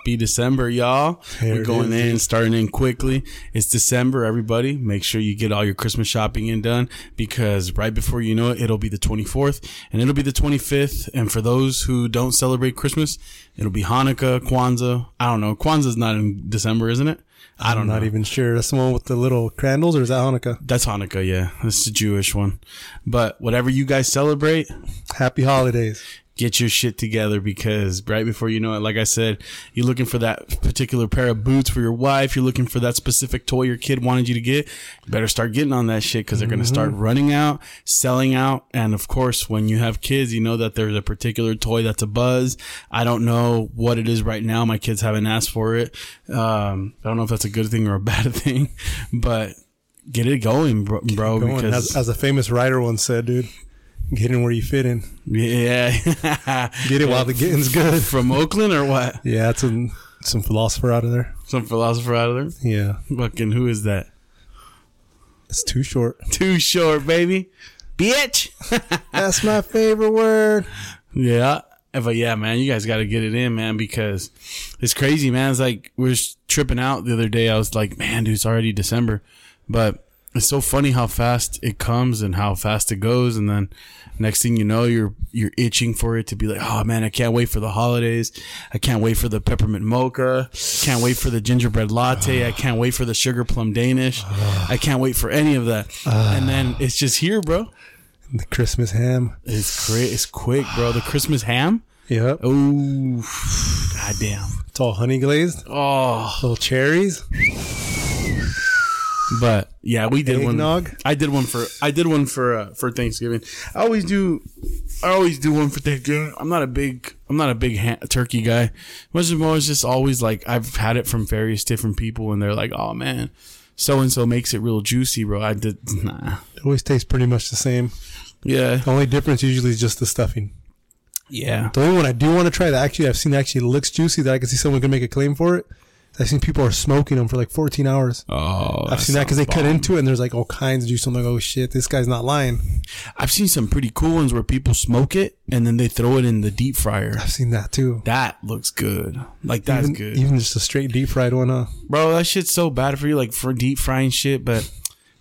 Happy December, y'all. There We're going is, in, starting in quickly. It's December, everybody. Make sure you get all your Christmas shopping in done because right before you know it, it'll be the 24th and it'll be the 25th. And for those who don't celebrate Christmas, it'll be Hanukkah, Kwanzaa. I don't know. Kwanzaa's not in December, isn't it? I don't I'm know. not even sure. That's the one with the little candles, or is that Hanukkah? That's Hanukkah, yeah. This is a Jewish one. But whatever you guys celebrate, Happy holidays. Get your shit together because right before you know it, like I said, you're looking for that particular pair of boots for your wife. You're looking for that specific toy your kid wanted you to get. You better start getting on that shit because they're going to start running out, selling out. And of course, when you have kids, you know that there's a particular toy that's a buzz. I don't know what it is right now. My kids haven't asked for it. Um, I don't know if that's a good thing or a bad thing, but get it going, bro, bro Going, because as, as a famous writer once said, dude, get in where you fit in. yeah, Get it while the getting's good. from Oakland or what? Yeah, that's some some philosopher out of there. Some philosopher out of there. Yeah, Fucking who is that? it's too short. Too short, baby. Bitch. That's my favorite word. yeah. But yeah, man, you guys got to get it in, man, because it's crazy, man. It's like we are tripping out the other day. I was like, man, dude, it's already December. But it's so funny how fast it comes and how fast it goes. And then next thing you know, you're, you're itching for it to be like, oh man, I can't wait for the holidays. I can't wait for the peppermint mocha. Can't wait for the gingerbread latte. I can't wait for the sugar plum Danish. I can't wait for any of that. And then it's just here, bro. The Christmas ham. It's great. It's quick, bro. The Christmas ham. Yep. Oh, goddamn. It's all honey glazed. Oh, Little cherries. But yeah, we did Eggnog? one. I did one for. I did one for uh, for Thanksgiving. I always do. I always do one for Thanksgiving. I'm not a big. I'm not a big ha- turkey guy. Much more is just always like I've had it from various different people, and they're like, "Oh man, so and so makes it real juicy, bro." I did. Nah. It always tastes pretty much the same. Yeah. The only difference usually is just the stuffing. Yeah. The only one I do want to try that actually I've seen actually looks juicy that I can see someone can make a claim for it. I've seen people are smoking them for like 14 hours. Oh, I've seen that because they cut into it and there's like all kinds of juice. I'm like, oh shit, this guy's not lying. I've seen some pretty cool ones where people smoke it and then they throw it in the deep fryer. I've seen that too. That looks good. Like that's even, good, Even just a straight deep fried one, huh? bro. That shit's so bad for you, like for deep frying shit. But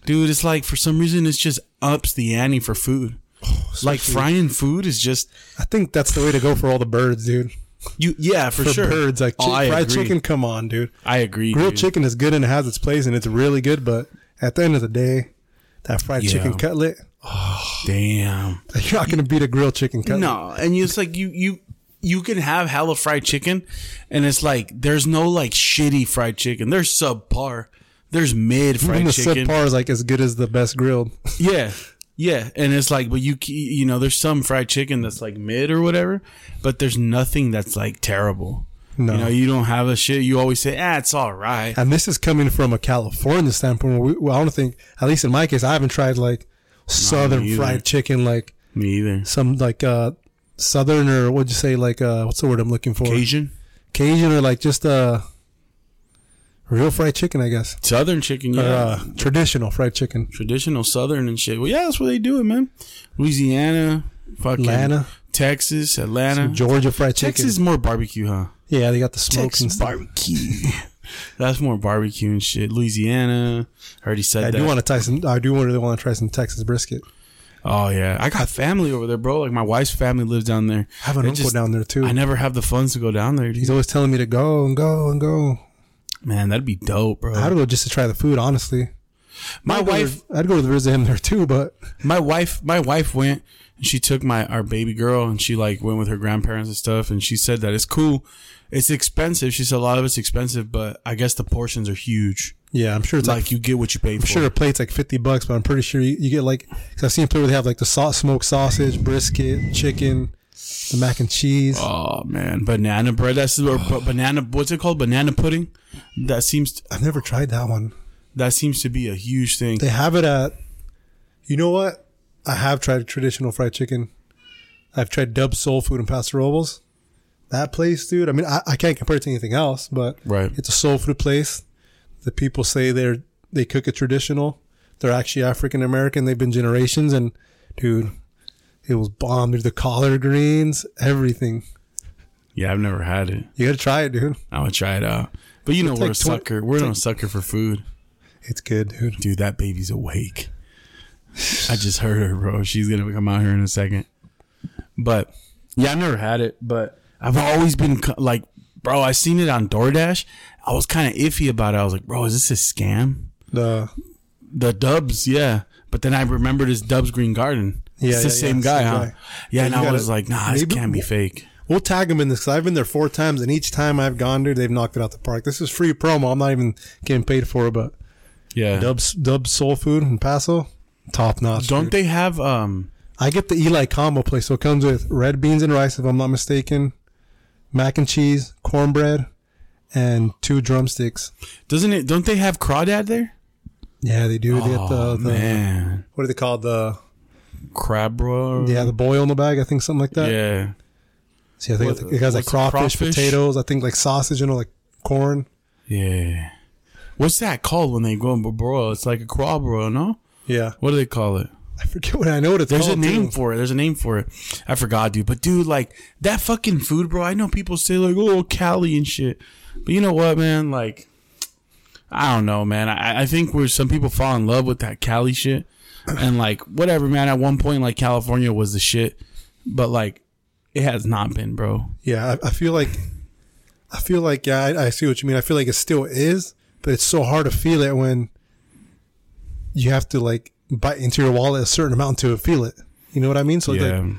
dude, it's like for some reason it's just ups the ante for food. like frying food is just I think that's the way to go for all the birds, dude. You. Yeah, for, For sure. birds, like Oh, chick- fried agree. chicken, come on, dude. I agree. Grilled dude. chicken is good and it has its place and it's really good, but at the end of the day, that fried Yeah. chicken cutlet, Oh, Damn. you're not gonna beat a grilled chicken cutlet. No, and it's like you you you can have hella fried chicken, and it's like there's no like shitty fried chicken. There's subpar. There's mid Even fried the chicken. subpar is like as good as the best grilled. Yeah. Yeah. And it's like, but you, you know, there's some fried chicken that's like mid or whatever, but there's nothing that's like terrible. No. You know, you don't have a shit. You always say, ah, it's all right. And this is coming from a California standpoint. Where we, well, I don't think, at least in my case, I haven't tried like southern either. fried chicken, like Me either. some like uh southern or what'd you say, like uh what's the word I'm looking for? Cajun? Cajun or like just uh real fried chicken, I guess. Southern chicken, Or yeah. uh, traditional fried chicken. Traditional Southern and shit. Well, yeah, that's where they do it, man. Louisiana, fucking Atlanta, Texas, Atlanta. Georgia fried chicken. Texas is more barbecue, huh? Yeah, they got the smoke and stuff. barbecue. That's more barbecue and shit. Louisiana, I already said I that. do want to try some. I do really want to try some Texas brisket. oh yeah, I got family over there, bro. Like my wife's family lives down there. I have an It uncle just- down there too. I never have the funds to go down there. Dude. He's always telling me to go and go and go. Man, that'd be dope, bro. I'd go just to try the food, honestly. my I'd go wife, to- I'd go to visit him there too, but my wife, my wife went. and She took my our baby girl and she like went with her grandparents and stuff. And she said that it's cool. It's expensive. She said a lot of it's expensive, but I guess the portions are huge. yeah, I'm sure it's like, Like you get what you pay for. I'm sure a plate's like 50 bucks, but I'm pretty sure you, you get like, cause I've seen people that have like the salt smoked sausage, brisket, chicken, the mac and cheese. Oh man, banana bread. That's or ba- banana. What's it called? Banana pudding. That seems to, I've never tried that one. that seems to be a huge thing. They have it at, you know what? I have tried traditional fried chicken. I've tried Dub Soul Food in Paso Robles. That place, dude. I mean, I, I can't compare it to anything else, but Right. it's a soul food place. The people say they're they cook it traditional. They're actually African American. They've been generations, and dude, it was bomb. Dude, the collard greens, everything. Yeah, I've never had it. You gotta try it, dude. I would try it out. But you know, It's we're like a 20 sucker. We're no sucker for food. It's good, dude. Dude, that baby's awake. I just heard her, bro. She's gonna come out here in a second. But yeah, I've never had it, but I've always been like, bro. I seen it on DoorDash. I was kind of iffy about it. I was like, bro, is this a scam? The The Dubs, yeah. But then I remembered it's Dubs Green Garden. Yeah, it's the yeah, same yeah, guy, same huh? guy. Yeah, and I gotta- was like, nah, this can't be fake. we'll tag them in this because I've been there four times, and each time I've gone there, they've knocked it out the park. This is free promo. I'm not even getting paid for it, but Yeah. Dubs Dubs Soul Food in Paso, top notch. Don't dude. they have um? I get the Eli combo plate, so it comes with red beans and rice, if I'm not mistaken, mac and cheese, cornbread, and two drumsticks. Doesn't it? Don't they have crawdad there? Yeah, they do. They get oh the, the man, what are they called? The crab broil. yeah, the boil in the bag. I think something like that. yeah. See, I think What- it has like crawfish, crawfish? potatoes. I think like sausage, you know, like corn. Yeah. What's that called when they go and broil? It's like a craw broil, no? Yeah, What do they call it? I forget what I know what it's There's a name for it. There's a name for it. I forgot, dude. But dude, like that fucking food, bro. I know people say like, "Oh, Cali and shit," but you know what, man? Like, I don't know, man. I, I think where some people fall in love with that Cali shit, and like whatever, man. At one point, like California was the shit, but like it has not been, bro. Yeah, I, I feel like, I feel like yeah, I, I see what you mean. I feel like it still is, but it's so hard to feel it when you have to like bite into your wallet a certain amount to feel it. You know what I mean? So yeah, like,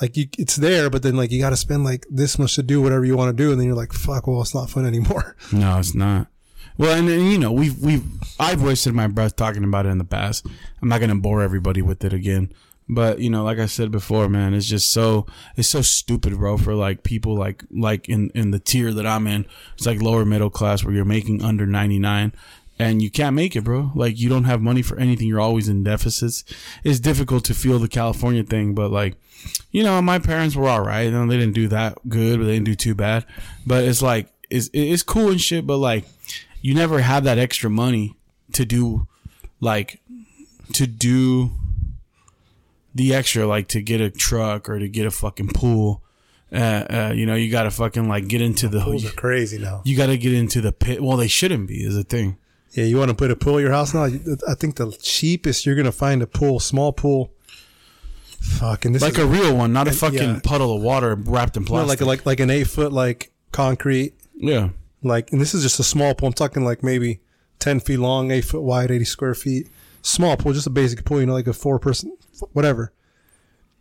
like you, it's there, but then like you got to spend like this much to do whatever you want to do, and then you're like, fuck, well, it's not fun anymore. no, it's not. Well, and, and you know, we've we've I've wasted my breath talking about it in the past. I'm not gonna bore everybody with it again. But you know, like I said before, man, it's just so it's so stupid, bro. For like people like like in in the tier that I'm in, it's like lower middle class where you're making under 99, and you can't make it, bro. Like you don't have money for anything. You're always in deficits. It's difficult to feel the California thing, but like, you know, my parents were all right. They didn't do that good, but they didn't do too bad. But it's like it's it's cool and shit, but like, you never have that extra money to do like to do the extra, like to get a truck or to get a fucking pool. Uh, uh, you know, you gotta fucking like get into the. Pools are crazy now. You gotta get into the pit. Well, they shouldn't be. Is a thing. Yeah, you want to put a pool at your house now? I think the cheapest you're gonna find a pool, small pool. Fucking this Like is a real one, not a fucking yeah. puddle of water wrapped in no, plastic. like like like an eight foot like concrete yeah, like and this is just a small pool i'm talking like maybe 10 feet long 8 foot wide 80 square feet small pool just a basic pool you know like a four person whatever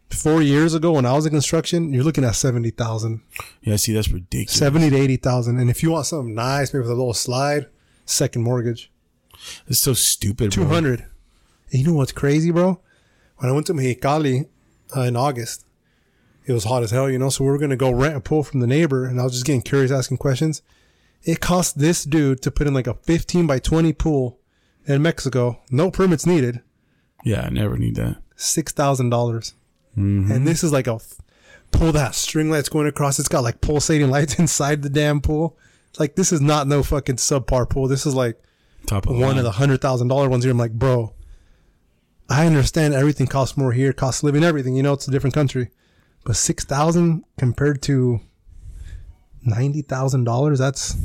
four years ago when i was in construction you're looking at 70000 yeah. See, that's ridiculous. 70 to 80000 and if you want something nice maybe with a little slide second mortgage It's so stupid. bro. 200 and you know what's crazy bro when i went to mexicali uh, in august it was hot as hell you know so we were going to go rent a pool from the neighbor and i was just getting curious asking questions it cost this dude to put in like a 15 by 20 pool in mexico no permits needed Yeah, I never need that. six thousand dollars, Mm-hmm. and this is like a pull that string lights going across. It's got like pulsating lights inside the damn pool. Like this is not no fucking subpar pool. This is like Top of one line. of the hundred thousand dollar ones here. I'm like, bro, I understand everything costs more here, costs living, everything. You know, it's a different country, but six thousand compared to ninety thousand dollars, that's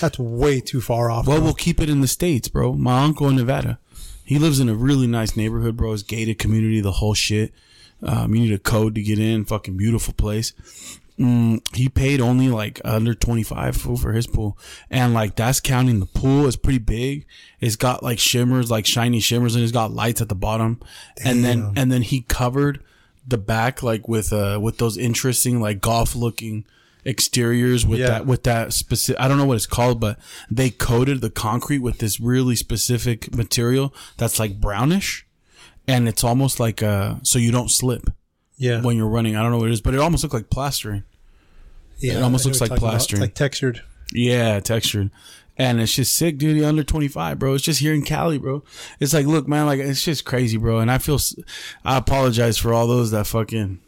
that's way too far off. Well, bro. we'll keep it in the states, bro. My uncle in Nevada, he lives in a really nice neighborhood, bro. It's gated community, the whole shit. Um, you need a code to get in. Fucking beautiful place. Mm, he paid only like under twenty five for his pool, and like that's counting the pool. It's pretty big. It's got like shimmers, like shiny shimmers, and it's got lights at the bottom. And then and then he covered the back like with uh with those interesting like golf looking exteriors with Yeah. that with that specific I don't know what it's called, but they coated the concrete with this really specific material that's like brownish, and it's almost like uh so you don't slip yeah, when you're running. I don't know what it is, but it almost looks like plastering. yeah, it almost looks like you're about. Plastering. like textured. Yeah, textured. And it's just sick, dude. You're under 25, bro. It's just here in Cali, bro. It's like, look, man, like, it's just crazy, bro. And I feel, s- I apologize for all those that fucking,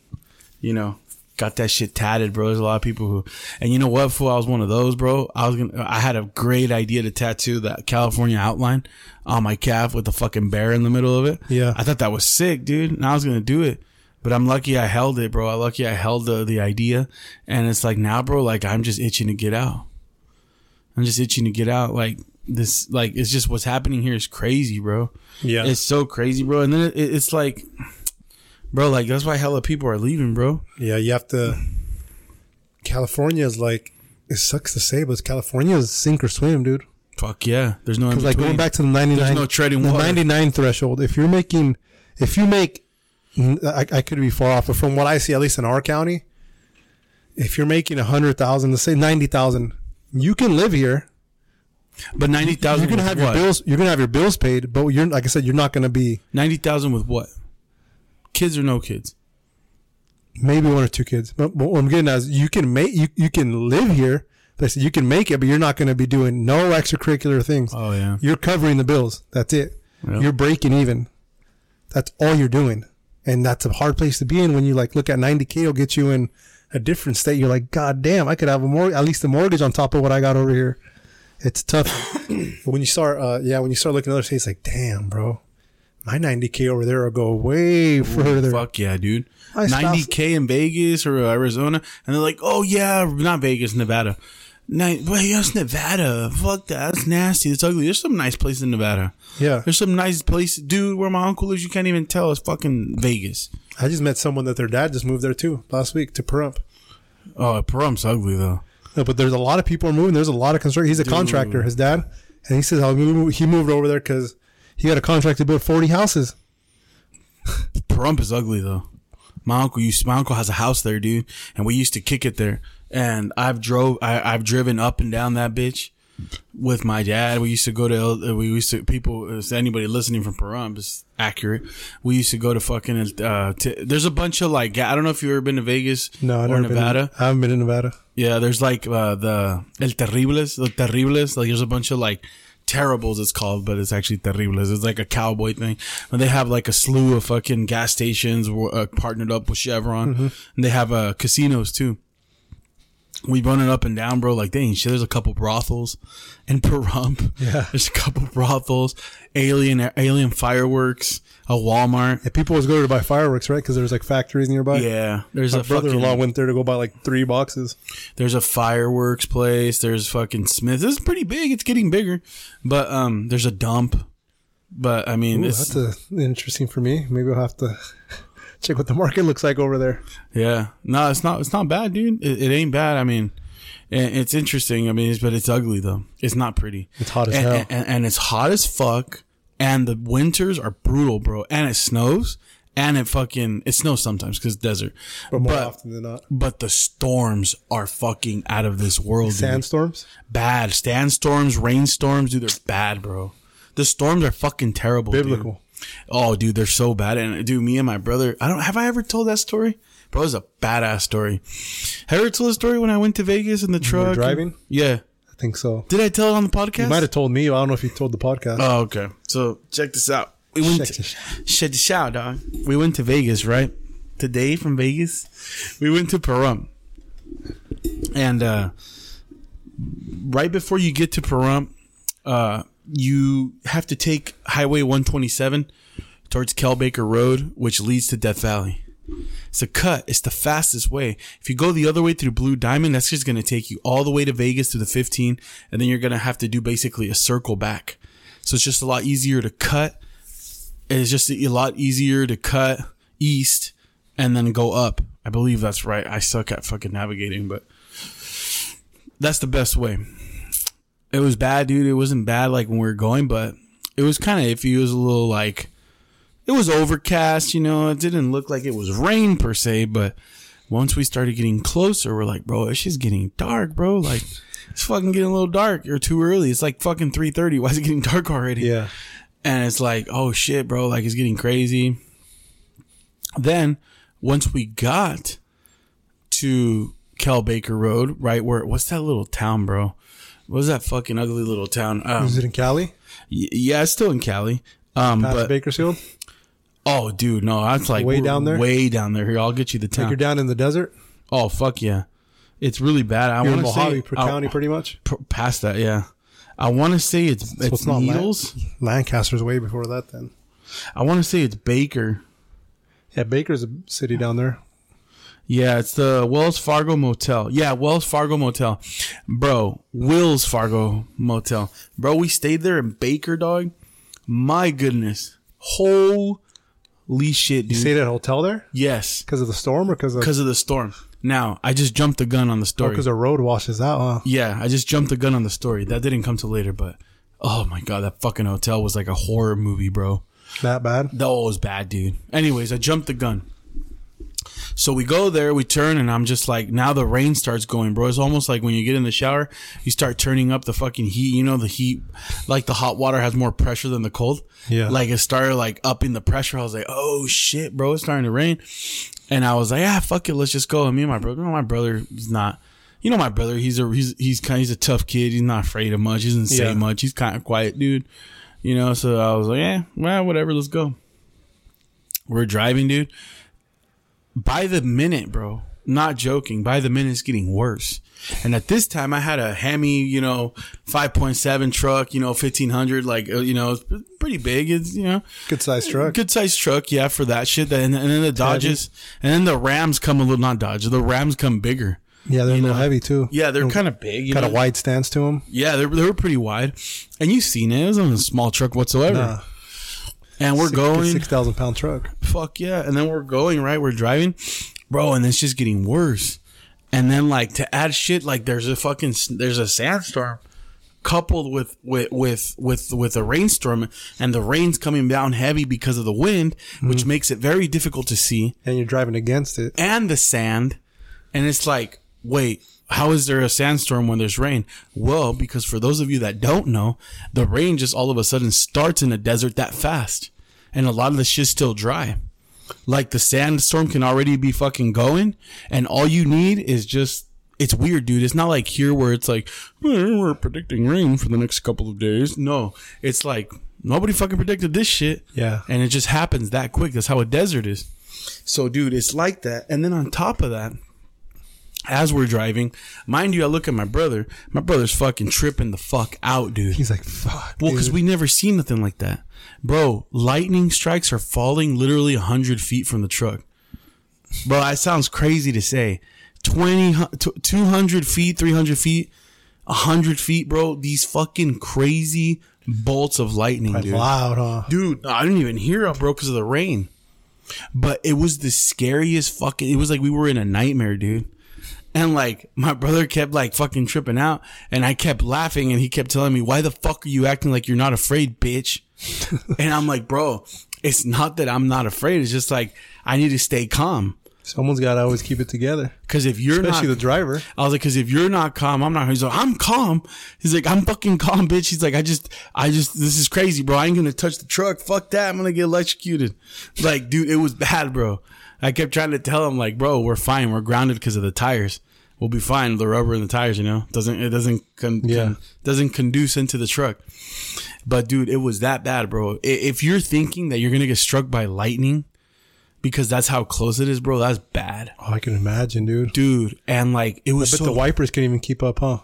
you know, got that shit tatted, bro. There's a lot of people who, and you know what, fool? I was one of those, bro. I was gonna, I had a great idea to tattoo that California outline on my calf with the fucking bear in the middle of it. Yeah. I thought that was sick, dude. And I was gonna do it. But I'm lucky I held it, bro. I'm lucky I held the the idea, and it's like now, bro. Like I'm just itching to get out. I'm just itching to get out. Like this, like it's just what's happening here is crazy, bro. Yeah. It's so crazy, bro. And then it, it's like, bro, like that's why hella people are leaving, bro. yeah, you have to. California is like it sucks to say, but California is sink or swim, dude. Fuck yeah. There's no like going back to the ninety There's no treading the water. ninety nine threshold. If you're making, if you make, I, I could be far off, but from what I see, at least in our county, if you're making a hundred thousand, let's say ninety thousand, you can live here. But ninety thousand. You're gonna have your bills. You're gonna have your bills paid, but you're like I said, you're not gonna be Ninety thousand with what? Kids or no kids? maybe one or two kids. But, but what I'm getting at is you can make you, you can live here. They said you can make it, but you're not going to be doing no extracurricular things. Oh yeah. You're covering the bills. That's it. Yeah. You're breaking even. That's all you're doing, and that's a hard place to be in when you like look at 90k will get you in a different state. You're like, God damn, I could have a more at least a mortgage on top of what I got over here. It's tough. when you start, uh, yeah, when you start looking at other states, like, damn, bro, my 90k over there will go way further. Fuck yeah, dude. My Ninety k in Vegas or Arizona, and they're like, "Oh yeah, not Vegas, Nevada." Ni- Wait, yes, Nevada. Fuck that. That's nasty. It's ugly. There's some nice places in Nevada. Yeah, There's some nice places, dude. Where my uncle lives, you can't even tell. It's fucking Vegas. I just met someone that their dad just moved there too last week to Pahrump. Oh, Pahrump's ugly though. No, but there's a lot of people are moving. There's a lot of construction. He's a contractor, his dad, and he says oh, how he moved over there because he got a contract to build 40 houses. Pahrump is ugly though. My uncle used my uncle has a house there, dude, and we used to kick it there. And I've drove I, I've driven up and down that bitch with my dad. We used to go to we used to people is anybody listening from Pahrump is accurate. We used to go to fucking uh to, there's a bunch of like I don't know if you've ever been to Vegas No, I've or Nevada. Been, I haven't been in Nevada. Yeah, there's like uh, the El Terribles, the Terribles. Like there's a bunch of like terribles it's called, but it's actually Terribles. It's like a cowboy thing. And they have like a slew of fucking gas stations uh, partnered up with Chevron, and they have uh, casinos too. We run it up and down, bro. Like, dang, shit. There's a couple brothels in Pahrump. Yeah. There's a couple brothels, alien, alien fireworks, a Walmart. And people always go there to buy fireworks, right? Because there's like factories nearby. Yeah. There's My a brother-in-law fucking, went there to go buy like three boxes. There's a fireworks place. There's fucking Smith. This is pretty big. It's getting bigger, but um, there's a dump. But I mean, Ooh, it's that's a, interesting for me. Maybe I'll have to check what the market looks like over there. yeah. No, it's not. It's not bad, dude. It, it ain't bad. I mean, it's interesting. I mean, it's, but it's ugly though. It's not pretty. It's hot as and, hell. and, and it's hot as fuck. And the winters are brutal, bro. And it snows. And it fucking it snows sometimes because desert. But more But- often than not, But the storms are fucking out of this world. sandstorms. bad. Sandstorms, rainstorms, dude, they're bad, bro. The storms are fucking terrible. dude. Oh, dude, they're so bad. And dude, me and my brother, I don't have I ever told that story? Bro, it's a badass story. Have I ever told the story when I went to Vegas in the truck? driving? Yeah. Think so. Did I tell it on the podcast? You might have told me. I don't know if you told the podcast. Oh, okay. So check this out. We went Check to, this check this out, dog. We went to Vegas, right? Today from Vegas, we went to Pahrump, and uh, right before you get to Pahrump, uh, you have to take Highway 127 towards Kelbaker Road, which leads to Death Valley. It's a cut. It's the fastest way. If you go the other way through Blue Diamond, that's just going to take you all the way to Vegas to the 15, and then you're going to have to do basically a circle back. So it's just a lot easier to cut. It's just a lot easier to cut east and then go up. I believe that's right. I suck at fucking navigating, but that's the best way. It was bad, dude. It wasn't bad like when we were going, but it was kind of iffy. It was a little like it was overcast, you know. It didn't look like it was rain per se, but once we started getting closer, we're like, bro, it's just getting dark, bro. Like it's fucking getting a little dark. You're too early. It's like fucking three thirty. Why is it getting dark already? Yeah. and it's like, oh shit, bro, like it's getting crazy. Then once we got to Kel Baker Road, right where what's that little town, bro? What's that fucking ugly little town? Um, Is it in Cali? y- yeah, it's still in Cali. Um, Past but Bakersfield? Oh, dude, no, that's like Way down there? Way down there. Here, I'll get you the Like you're down in the desert? oh, fuck yeah, it's really bad. I want to say per County, pretty much. p- past that, yeah. I want to say it's it's, it's not Lan- Needles. Lancaster's way before that, then. I want to say it's Baker. Yeah, Baker's a city down there. Yeah, it's the Wells Fargo Motel. Yeah, Wells Fargo Motel. Bro, Will's Fargo Motel. Bro, we stayed there in Baker, dog. My goodness. Holy shit, You dude. stayed at a hotel there yes, because of the storm or because of because of the storm. Now, I just jumped the gun on the story. Oh, because the road washes out? Huh? Yeah, I just jumped the gun on the story. That didn't come till later, but oh my god, that fucking hotel was like a horror movie, bro. That bad? That was bad, dude. Anyways, I jumped the gun. So we go there, we turn, and I'm just like, now the rain starts going, bro. It's almost like when you get in the shower, you start turning up the fucking heat. You know, the heat, like the hot water has more pressure than the cold. Yeah. Like it started like upping the pressure. I was like, oh shit, bro, it's starting to rain. And I was like, ah, fuck it, let's just go. And me and my brother, my brother is not, you know, my brother, he's a, he's, he's kind, he's a tough kid. He's not afraid of much. He doesn't say Yeah. much. He's kind of quiet, dude. You know, so I was like, yeah, well, whatever, let's go. We're driving, dude. By the minute, bro, not joking, by the minute it's getting worse. And at this time, I had a Hemi, you know, 5.7 truck, you know, 1500, like, uh, you know, it's pretty big. It's, you know, Good sized truck. good sized truck, yeah, for that shit. And, and then the Dodges, and then the Rams come a little, not Dodge, the Rams come bigger. Yeah, they're a little know. heavy too. Yeah, they're kind of big. You Got a wide stance to them. Yeah, they they were pretty wide. And you seen it. It wasn't a small truck whatsoever. Nah, and we're six, going. six thousand pound truck. fuck yeah. And then we're going, right? We're driving, bro, and it's just getting worse. And then like to add shit, like there's a fucking there's a sandstorm coupled with with with with with a rainstorm, and the rain's coming down heavy because of the wind, which mm. makes it very difficult to see, And you're driving against it. and the sand. And it's like, wait. How is there a sandstorm when there's rain? Well, because for those of you that don't know, the rain just all of a sudden starts in a desert that fast. And a lot of the shit's still dry. Like the sandstorm can already be fucking going, and all you need is just. It's weird, dude. It's not like here where it's like "Eh, we're predicting rain for the next couple of days. No, it's like nobody fucking predicted this shit. Yeah. and it just happens that quick. That's how a desert is. So, dude, it's like that. And then on top of that, as we're driving, mind you, I look at my brother. My brother's fucking tripping the fuck out, dude. He's like, fuck. Well, because we never seen nothing like that, bro. Lightning strikes are falling literally hundred feet from the truck, bro. That sounds crazy to say. 20, 200 feet, three hundred feet, hundred feet, bro. These fucking crazy bolts of lightning, Like dude. loud, huh? Dude, I didn't even hear it, bro, because of the rain. But it was the scariest fucking. It was like we were in a nightmare, dude. And like my brother kept like fucking tripping out, and I kept laughing, and he kept telling me, "Why the fuck are you acting like you're not afraid, bitch?" and I'm like, "Bro, it's not that I'm not afraid. It's just like I need to stay calm." Someone's got to always keep it together, Because if you're especially not, the driver. I was like, because if you're not calm, I'm not. He's like, I'm calm. He's like, I'm fucking calm, bitch. He's like, I just, I just, this is crazy, bro. I ain't gonna touch the truck. Fuck that. I'm gonna get electrocuted. Like, dude, it was bad, bro. I kept trying to tell him, like, bro, we're fine. We're grounded because of the tires. We'll be fine. The rubber and the tires, you know, doesn't it doesn't con- Yeah. con- doesn't conduce into the truck. But dude, it was that bad, bro. If you're thinking that you're gonna get struck by lightning because that's how close it is, bro, that's bad, Oh, I can imagine, dude. dude. And like, it was But so the wipers can't even keep up, huh?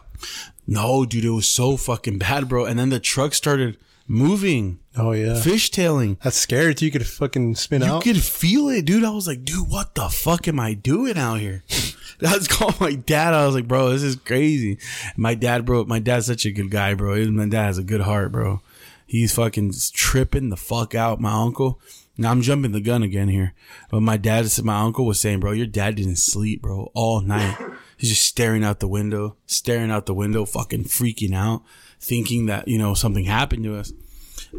no, dude, it was so fucking bad, bro. And then the truck started moving, Oh yeah, fishtailing. that's scary. Too. You could fucking spin You out. You could feel it, dude. I was like, dude, what the fuck am I doing out here? I was calling my dad. I was like, bro, this is crazy. My dad, bro, my dad's such a good guy, bro. My dad has a good heart, bro. He's fucking tripping the fuck out. My uncle. Now I'm jumping the gun again here, but my dad, my uncle was saying, bro, your dad didn't sleep, bro, all night. He's just staring out the window, staring out the window, fucking freaking out, thinking that you know something happened to us.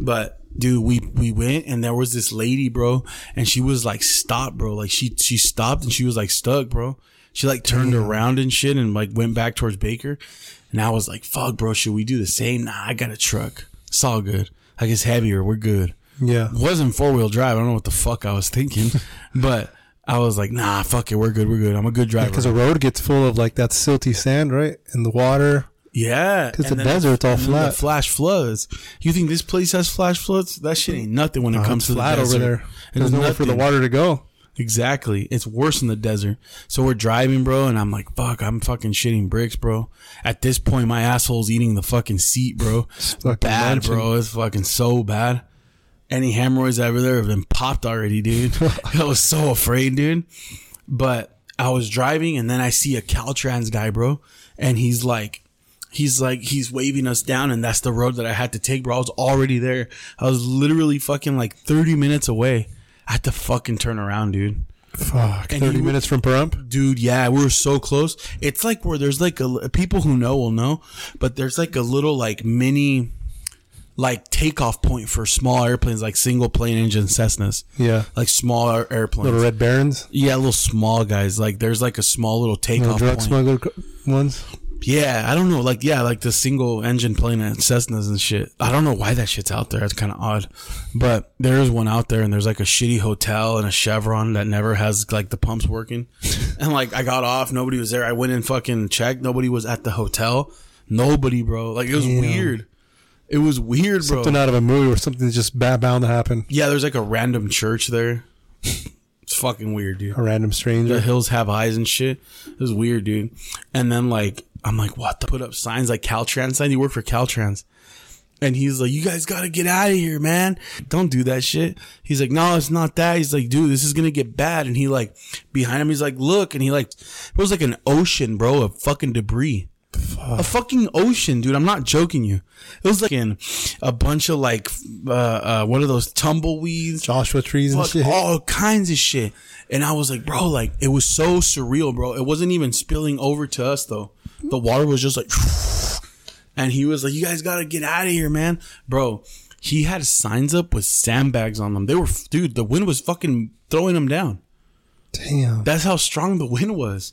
But dude, we we went and there was this lady, bro, and she was like stopped, bro. Like she she stopped and she was like stuck, bro. She like turned around and shit and like went back towards Baker. And I was like, fuck, bro, should we do the same? Nah, I got a truck. It's all good. Like it's heavier. We're good. yeah, It wasn't four wheel drive. I don't know what the fuck I was thinking, but I was like, nah, fuck it. We're good. We're good. I'm a good driver. because the road gets full of like that silty sand, right? And the water. Yeah, 'Cause because the desert's all flat. The flash floods. You think this place has flash floods? That shit ain't nothing when it Oh, comes it's to flat the over desert. there. It's There's nowhere for the water to go. Exactly. It's worse in the desert. So we're driving, bro, and I'm like, fuck, I'm fucking shitting bricks, bro. At this point, my asshole's eating the fucking seat, bro. fucking bad, munching. bro. It's fucking so bad. Any hemorrhoids ever there have been popped already, dude. I was so afraid, dude. But I was driving and then I see a Caltrans guy, bro. And he's like, he's like, he's waving us down and that's the road that I had to take, bro. I was already there. I was literally fucking like 30 minutes away. I had to fucking turn around, dude. Fuck. And 30 you- minutes from Pahrump? Dude, yeah, we were so close. It's like where there's like a people who know will know, but there's like a little like mini like takeoff point for small airplanes like single plane engine Cessnas. Yeah. Like small airplanes. Little Red Barons? yeah, little small guys. Like there's like a small little Little takeoff drug point. smuggler ones? Yeah, I don't know. Like, yeah, like the single engine plane at Cessnas and shit. I don't know why that shit's out there. It's kind of odd. But there is one out there and there's like a shitty hotel and a Chevron that never has like the pumps working. and like, I got off. Nobody was there. I went and fucking checked. Nobody was at the hotel. Nobody, bro. Like, it was Damn. weird. It was weird, bro. Something out of a movie or something just bad bound to happen. yeah, there's like a random church there. It's fucking weird, dude. A random stranger. the hills have eyes and shit. It was weird, dude. And then like I'm like, what? The put up signs like Caltrans sign. You work for Caltrans. And he's like, you guys gotta get out of here, man. Don't do that shit. He's like, no, it's not that. He's like, dude, this is gonna get bad. And he like, behind him, he's like, look. And he like, it was like an ocean, bro, of fucking debris. A fucking ocean, dude. I'm not joking you. It was like in a bunch of like, uh, uh, what are those tumbleweeds? Joshua trees and shit. all kinds of shit. And I was like, bro, like it was so surreal, bro. It wasn't even spilling over to us though. The water was just like, and he was like, you guys gotta get out of here, man, bro. He had signs up with sandbags on them. They were, dude. The wind was fucking throwing them down. Damn. That's how strong the wind was.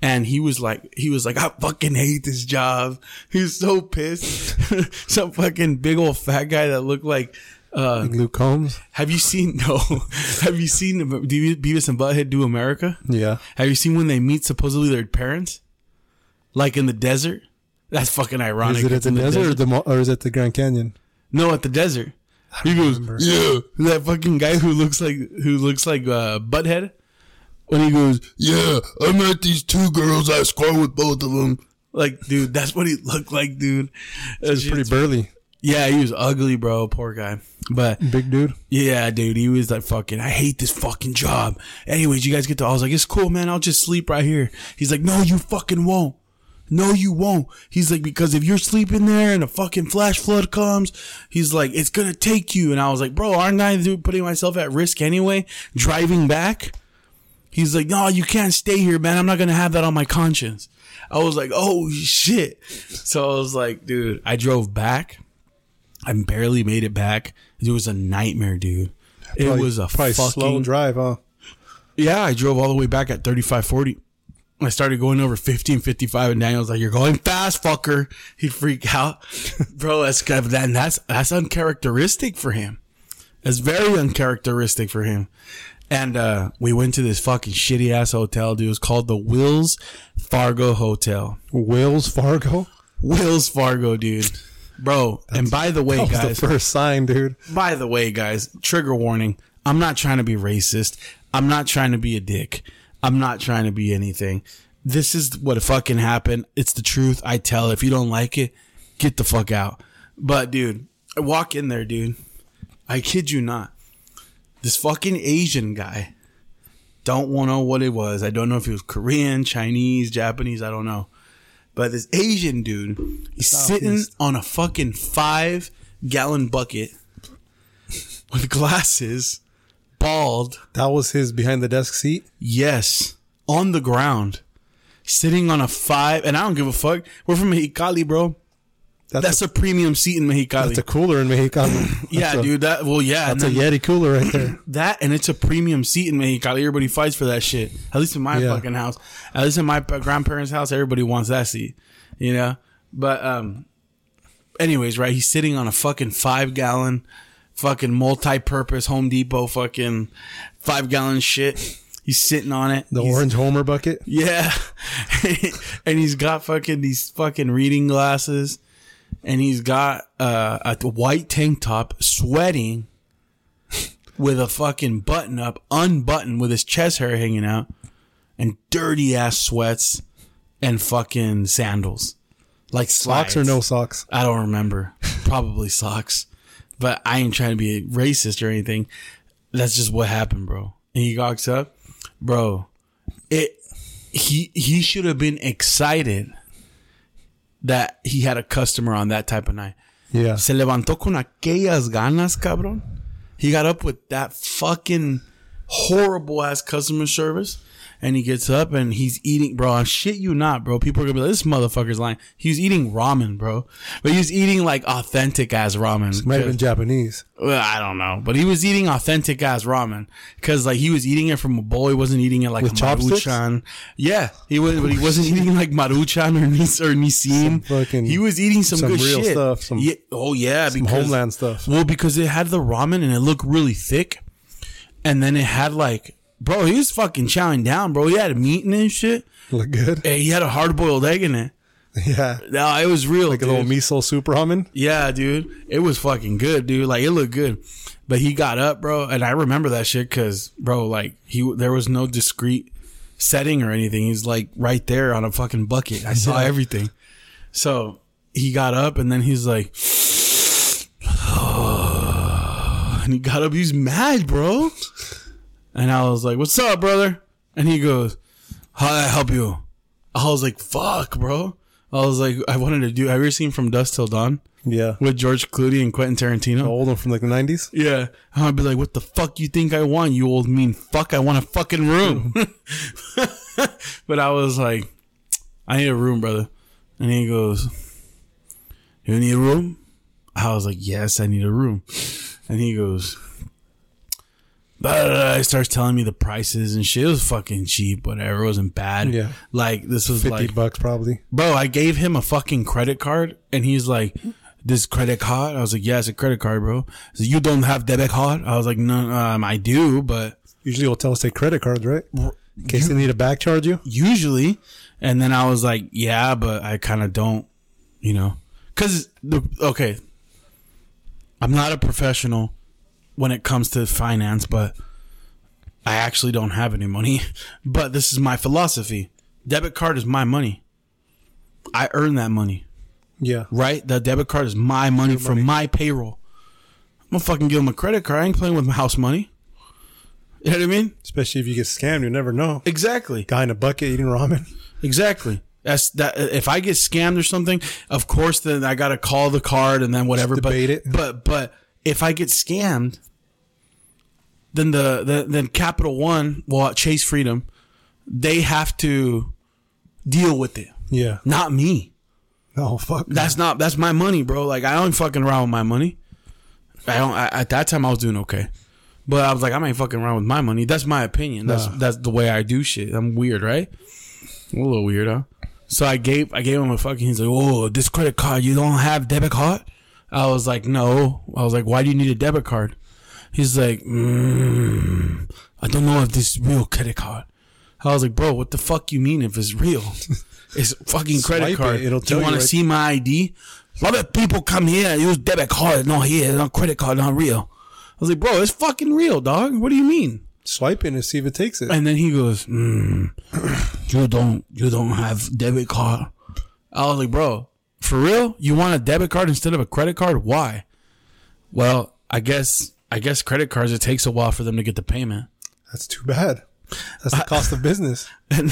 And he was like, he was like, I fucking hate this job. He was so pissed. Some fucking big old fat guy that looked like, uh, Like Luke Combs? have you seen no? Have you seen Beavis and Butthead do America? Yeah. Have you seen when they meet supposedly their parents, like in the desert? That's fucking ironic. Is it at the in desert, Or, the, mo- or is it the Grand Canyon? No, at the desert. He goes, remember. yeah. That fucking guy who looks like who looks like uh, Butthead. When he goes, yeah, I met these two girls. I scored with both of them. Like, dude, that's what he looked like, dude. He was pretty burly. yeah, he was ugly, bro. Poor guy. But Big dude. yeah, dude, he was like fucking. I hate this fucking job. Anyways, you guys get to. I was like, it's cool, man. I'll just sleep right here. He's like, no, you fucking won't. No, you won't. He's like, because if you're sleeping there and a fucking flash flood comes, he's like, it's gonna take you. And I was like, bro, aren't I putting myself at risk anyway? Driving back. He's like, no, you can't stay here, man. I'm not gonna have that on my conscience. I was like, oh shit. So I was like, dude, I drove back. I barely made it back. It was a nightmare, dude. It was a fucking slow drive, huh? yeah. I drove all the way back at 35, 40. I started going over 50 and 55 and Daniel's like, you're going fast, fucker. He'd freak out. Bro, that's, that, that's, that's uncharacteristic for him. That's very uncharacteristic for him. And, uh, we went to this fucking shitty ass hotel, dude. It was called the Wills Fargo Hotel. Wills Fargo? Wills Fargo, dude. Bro, and by the way, That was guys, the first sign, dude. by the way, guys, trigger warning. I'm not trying to be racist. I'm not trying to be a dick. I'm not trying to be anything. This is what fucking happened. It's the truth. I tell. If you don't like it, get the fuck out. But dude, I walk in there, dude. I kid you not. This fucking Asian guy. Don't want to know what it was. I don't know if he was Korean, Chinese, Japanese. I don't know. But this Asian dude, he's sitting on a fucking five gallon bucket with glasses, bald, That was his behind the desk seat. yes, on the ground, sitting on a five. And I don't give a fuck. We're from Mexicali, bro. That's, That's a premium seat in Mexicali. That's a cooler in Mexicali. yeah, a- dude. That well, yeah. That's a then Yeti cooler right there. that and it's a premium seat in Mexicali. Everybody fights for that shit. At least in my Yeah. fucking house. At least in my grandparents' house, everybody wants that seat. You know. But um, anyways, right? He's sitting on a fucking five gallon, fucking multi-purpose Home Depot fucking five gallon shit. He's sitting on it. The He's- orange Homer bucket. yeah. and he's got fucking these fucking reading glasses and he's got uh, a white tank top sweating with a fucking button up, unbuttoned with his chest hair hanging out and dirty ass sweats and fucking sandals. Like Socks or no socks? I don't remember. Probably socks. But I ain't trying to be a racist or anything. That's just what happened, bro. And he gawks up, bro. It he he should have been excited that he had a customer on that type of night. Yeah. Se levantó con aquellas ganas, cabrón. He got up with that fucking horrible ass customer service. And he gets up and he's eating, bro. I shit you not, bro. People are gonna be like, this motherfucker's lying. He was eating ramen, bro. But he was eating like authentic ass ramen. Might have been Japanese. Well, I don't know, but he was eating authentic ass ramen because like he was eating it from a bowl. He wasn't eating it like With a chopsticks? maruchan. Yeah, he was, but he wasn't eating like maruchan or nis or. Some fucking- he was eating some, some good real shit. stuff, some- yeah, oh yeah, Some because homeland stuff. well, because it had the ramen and it looked really thick, and then it had like, bro, he was fucking chowing down, bro. He had meat in it and shit. Look good. And he had a hard boiled egg in it. Yeah. No, it was real. Like a dude. little miso soup ramen. Yeah, dude. It was fucking good, dude. Like it looked good. But he got up, bro, and I remember that shit cuz bro, like he there was no discreet setting or anything. He's like right there on a fucking bucket. I saw Yeah. everything. So, he got up and then he's like and he got up, he's mad, bro. And I was like, "What's up, brother?" And he goes, "How I help you?" I was like, "Fuck, bro." I was like, I wanted to do. Have you ever seen From Dusk Till Dawn Yeah. with George Clooney and Quentin Tarantino? The old one from like the 90s. Yeah, and I'd be like, "What the fuck you think I want, you old mean fuck? I want a fucking room." but I was like, "I need a room, brother," and he goes, "You need a room?" I was like, "Yes, I need a room," and he goes. Blah, blah, blah. Starts telling me the prices and shit. It was fucking cheap, whatever. It wasn't bad. Yeah. Like, this was 50 like, bucks probably. Bro, I gave him a fucking credit card and he's like, this credit card? I was like, yeah, it's a credit card, bro. So you don't have debit card? I was like, no, um, I do, but Usually will tell us take credit cards, right? In case they need to back charge you. usually. And then I was like, yeah, but I kind of don't, you know, cause the, okay, I'm not a professional when it comes to finance, but I actually don't have any money. But this is my philosophy. Debit card is my money. I earn that money. Yeah. right? The debit card is my money from my payroll. I'm gonna fucking give him a credit card. I ain't playing with my house money. You know what I mean? Especially if you get scammed, you never know. Exactly. Guy in a bucket eating ramen. Exactly. That's that. If I get scammed or something, of course, then I gotta call the card and then whatever. Just debate but, it. But but if I get scammed, then the, the then Capital One, well, Chase Freedom, they have to deal with it, Yeah. not me. Oh fuck. That's not that's my money, bro. Like I don't fucking around with my money. I don't. I, at that time, I was doing okay, but I was like, I ain't fucking around with my money. That's my opinion. That's that's the way I do shit. I'm weird, right? I'm a little weird, huh? So I gave I gave him a fucking. He's like, oh, this credit card, you don't have debit card? I was like, no. I was like, why do you need a debit card? He's like, mm, I don't know if this is real credit card. I was like, bro, what the fuck you mean if it's real? It's fucking credit Swipe card. it, it'll Do tell you want to right- see my ID? A lot of people come here and use debit card, not here, It's not credit card, not real. I was like, bro, it's fucking real, dog. What do you mean? Swipe it and see if it takes it. And then he goes, mm, you don't, you don't have debit card. I was like, bro, for real? You want a debit card instead of a credit card? Why? Well, I guess, I guess credit cards, it takes a while for them to get the payment. That's too bad. That's the cost of business. And,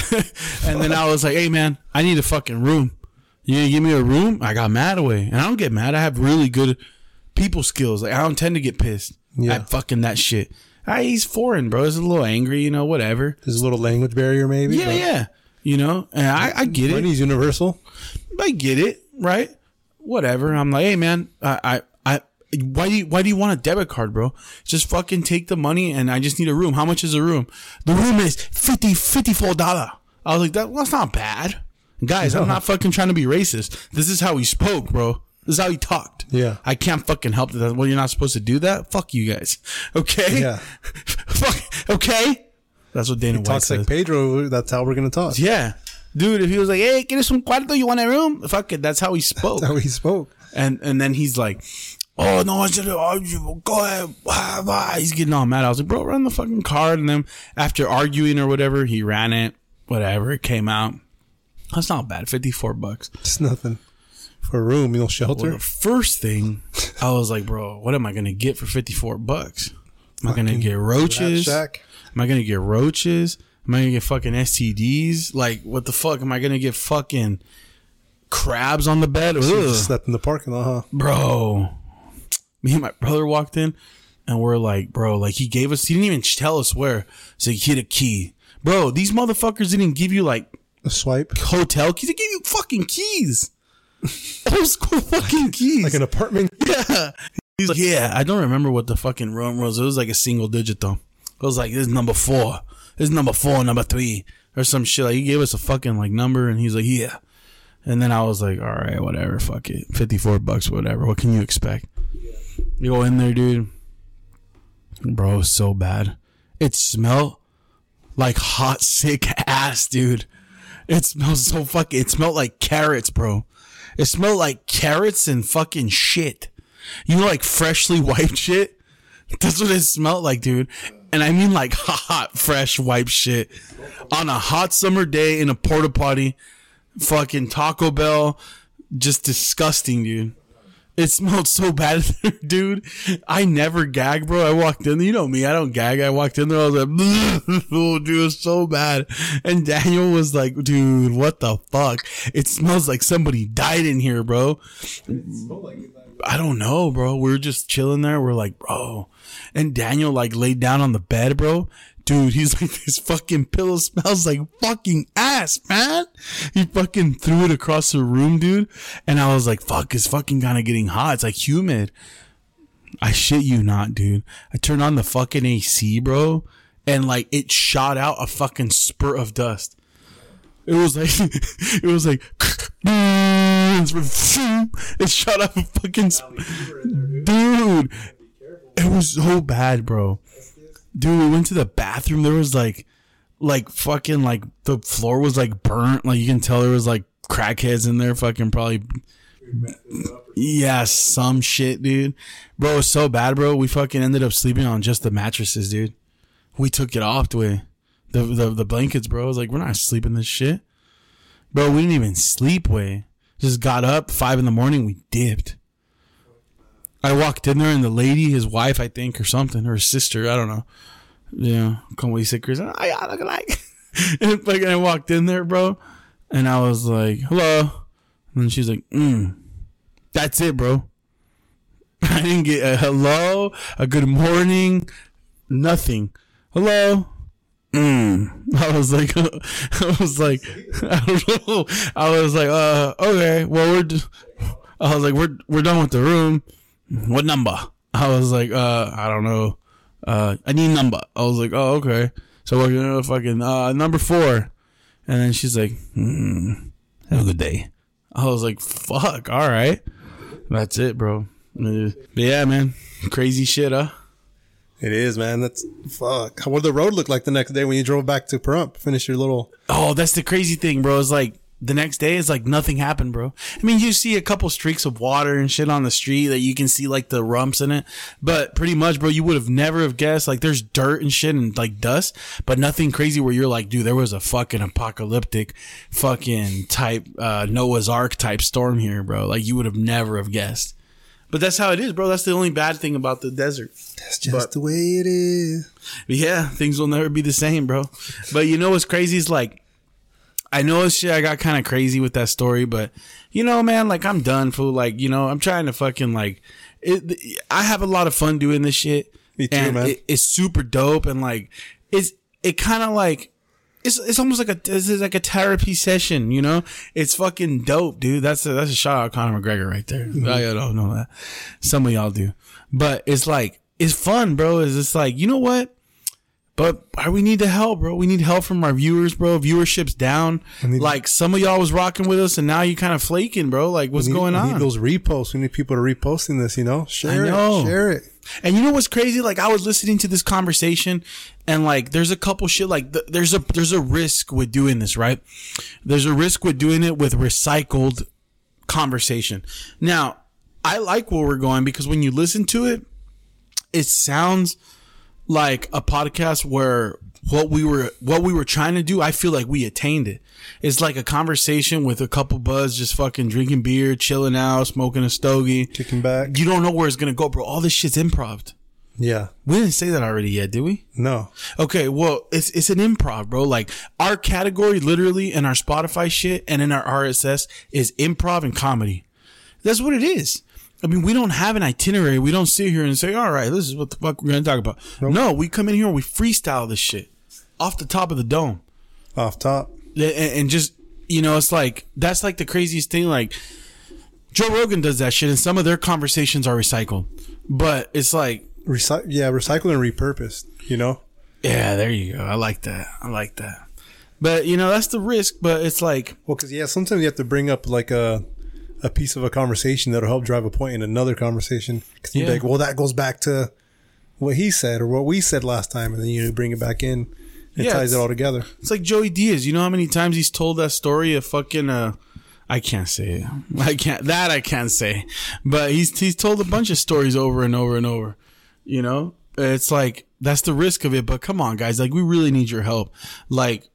and then I was like, hey man, I need a fucking room. You gonna give me a room? I got mad away. And I don't get mad. I have really good people skills. Like I don't tend to get pissed Yeah. at fucking that shit. Ah, he's foreign, bro. He's a little angry, you know, whatever. There's a little language barrier, maybe. Yeah, yeah. You know, and I, I get it. Money's universal. I get it, right? Whatever. I'm like, hey man, I, I, I why do you, why do you want a debit card, bro? Just fucking take the money and I just need a room. How much is a room? The room is 50 $54. I was like, that, that's not bad. Guys, I'm not fucking trying to be racist. This is how he spoke, bro. This is how he talked. Yeah. I can't fucking help that. Well, you're not supposed to do that. Fuck you guys. Okay. Yeah. Fuck. Okay. That's what Dana White Talks says. like Pedro. That's how we're gonna talk. Yeah. Dude, if he was like, hey, ¿quieres un cuarto? You want a room? Fuck it. That's how he spoke. That's how he spoke. And and then he's like, oh, no, I should oh, go ahead. Wah, wah." He's getting all mad. I was like, bro, run the fucking card. And then after arguing or whatever, he ran it. Whatever. It came out. That's not bad. 54 bucks. It's nothing for a room, you know, Well, shelter. the first thing I was like, bro, what am I gonna get for fifty four bucks? Am I gonna get roaches? Am I gonna get roaches? Am I gonna get fucking STDs? Like, what the fuck? Am I gonna get fucking crabs on the bed? You Ugh. just slept in the parking lot, huh? bro. Me and my brother walked in, and we're like, bro, like he gave us, he didn't even tell us where. So he hit a key, bro. These motherfuckers didn't give you like A swipe. hotel keys; they gave you fucking keys, old school fucking keys. Like an apartment. yeah. He's like, yeah, I don't remember what the fucking room was. It was like a single digit though. It was like this is number four, is number four, number three, or some shit. Like he gave us a fucking like number, and he's like, yeah. And then I was like, all right, whatever, fuck it, fifty four bucks, whatever. What can you expect? You go in there, dude. Bro, so bad. It smelled like hot, sick ass, dude. It smells so fucking. It smelled like carrots, bro. It smelled like carrots and fucking shit. You know, like freshly wiped shit. That's what it smelled like, dude. And I mean like hot, fresh wiped shit on a hot summer day in a porta potty. Fucking Taco Bell, just disgusting, dude. It smelled so bad, dude. I never gag, bro. I walked in, you know me, I don't gag. I walked in there, I was like, oh, dude, it's so bad. And Daniel was like, dude, what the fuck? It smells like somebody died in here, bro. I don't know, bro. We were just chilling there. We're like, bro. And Daniel like laid down on the bed, bro. Dude, he's like, this fucking pillow smells like fucking ass, man. He fucking threw it across the room, dude. And I was like, fuck, it's fucking kind of getting hot. It's like humid. I shit you not, dude. I turned on the fucking AC, bro. And like, it shot out a fucking spurt of dust. It was like, it was like, it shot a fucking, dude. It was so bad, bro. Dude, we went to the bathroom. There was like, like fucking like the floor was like burnt. Like you can tell there was like crackheads in there. Fucking probably. Yeah, some shit, dude. Bro, it was so bad, bro. We fucking ended up sleeping on just the mattresses, dude. We took it off, way. The, the the blankets, bro. I was like, we're not sleeping this shit, bro. We didn't even sleep, way. Just got up five in the morning. We dipped. I walked in there and the lady, his wife, I think, or something, or his sister, I don't know. Yeah, come como dice Chris, I I look like. and fucking, I walked in there, bro, and I was like, "Hello," and she's like, mm. "That's it, bro." I didn't get a hello, a good morning, nothing. Hello. Mm. I was like, I was like, I don't know. I was like, uh, okay, well, we're, d- I was like, we're, we're done with the room. What number? I was like, uh, I don't know. Uh, I need number. I was like, oh, okay. So we're gonna fucking, uh, number four. And then she's like, hmm, have a good day. I was like, fuck, all right. That's it, bro. But yeah, man, crazy shit, huh? It is, man. That's fuck. What did the road look like the next day when you drove back to Pahrump? Finish your little. Oh, that's the crazy thing, bro. It's like the next day it's like nothing happened, bro. I mean, you see a couple streaks of water and shit on the street that you can see like the rumps in it, but pretty much, bro, you would have never have guessed like there's dirt and shit and like dust, but nothing crazy where you're like, dude, there was a fucking apocalyptic fucking type uh Noah's Ark type storm here, bro. Like you would have never have guessed. But that's how it is, bro. That's the only bad thing about the desert. That's just But- the way it is. Yeah, things will never be the same, bro. But you know what's crazy is like, I know it's shit. I got kind of crazy with that story, but you know, man, like I'm done, fool. Like you know, I'm trying to fucking like, it. I have a lot of fun doing this shit. Me too, man. It, it's super dope, and like, it's it kind of like. It's, it's almost like a this is like a therapy session, you know. It's fucking dope, dude. That's a, that's a shout out Conor McGregor right there. Mm-hmm. I don't know that. Some of y'all do, but it's like it's fun, bro. It's just like you know what. But we need the help, bro? We need help from our viewers, bro. Viewership's down. need- like some of y'all was rocking with us, and now you kind of flaking, bro. Like what's need- going we on? need those reposts. We need people to reposting this. You know, share I know. it. Share it. And you know what's crazy? Like I was listening to this conversation, and like there's a couple shit. Like th- there's a there's a risk with doing this, right? There's a risk with doing it with recycled conversation. Now, I like where we're going because when you listen to it, it sounds like a podcast where what we were what we were trying to do, I feel like we attained it. It's like a conversation with a couple buds just fucking drinking beer, chilling out, smoking a stogie. Kicking back. You don't know where it's gonna go, bro. All this shit's improv. Yeah. We didn't say that already yet, did we? No. Okay, well, it's it's an improv, bro. Like our category, literally, in our Spotify shit and in our RSS is improv and comedy. That's what it is. I mean, we don't have an itinerary. We don't sit here and say, "All right, this is what the fuck we're gonna talk about." No, we come in here and we freestyle this shit off the top of the dome, Off top. and, and just you know, it's like that's like the craziest thing. Like Joe Rogan does that shit, and some of their conversations are recycled, but it's like Recy- yeah, recycled and repurposed. You know. Yeah, there you go. I like that. I like that. But you know, that's the risk. But it's like, Well, because yeah, sometimes you have to bring up like a a piece of a conversation that'll help drive a point in another conversation. Because Yeah. be like, well, that goes back to what he said or what we said last time, and then you bring it back in. It Yeah, ties it all together. it's like Joey Diaz. You know how many times he's told that story of fucking. Uh, I can't say it. I can't. That I can't say. But he's he's told a bunch of stories over and over and over. You know, it's like that's the risk of it. But come on, guys. Like we really need your help. Like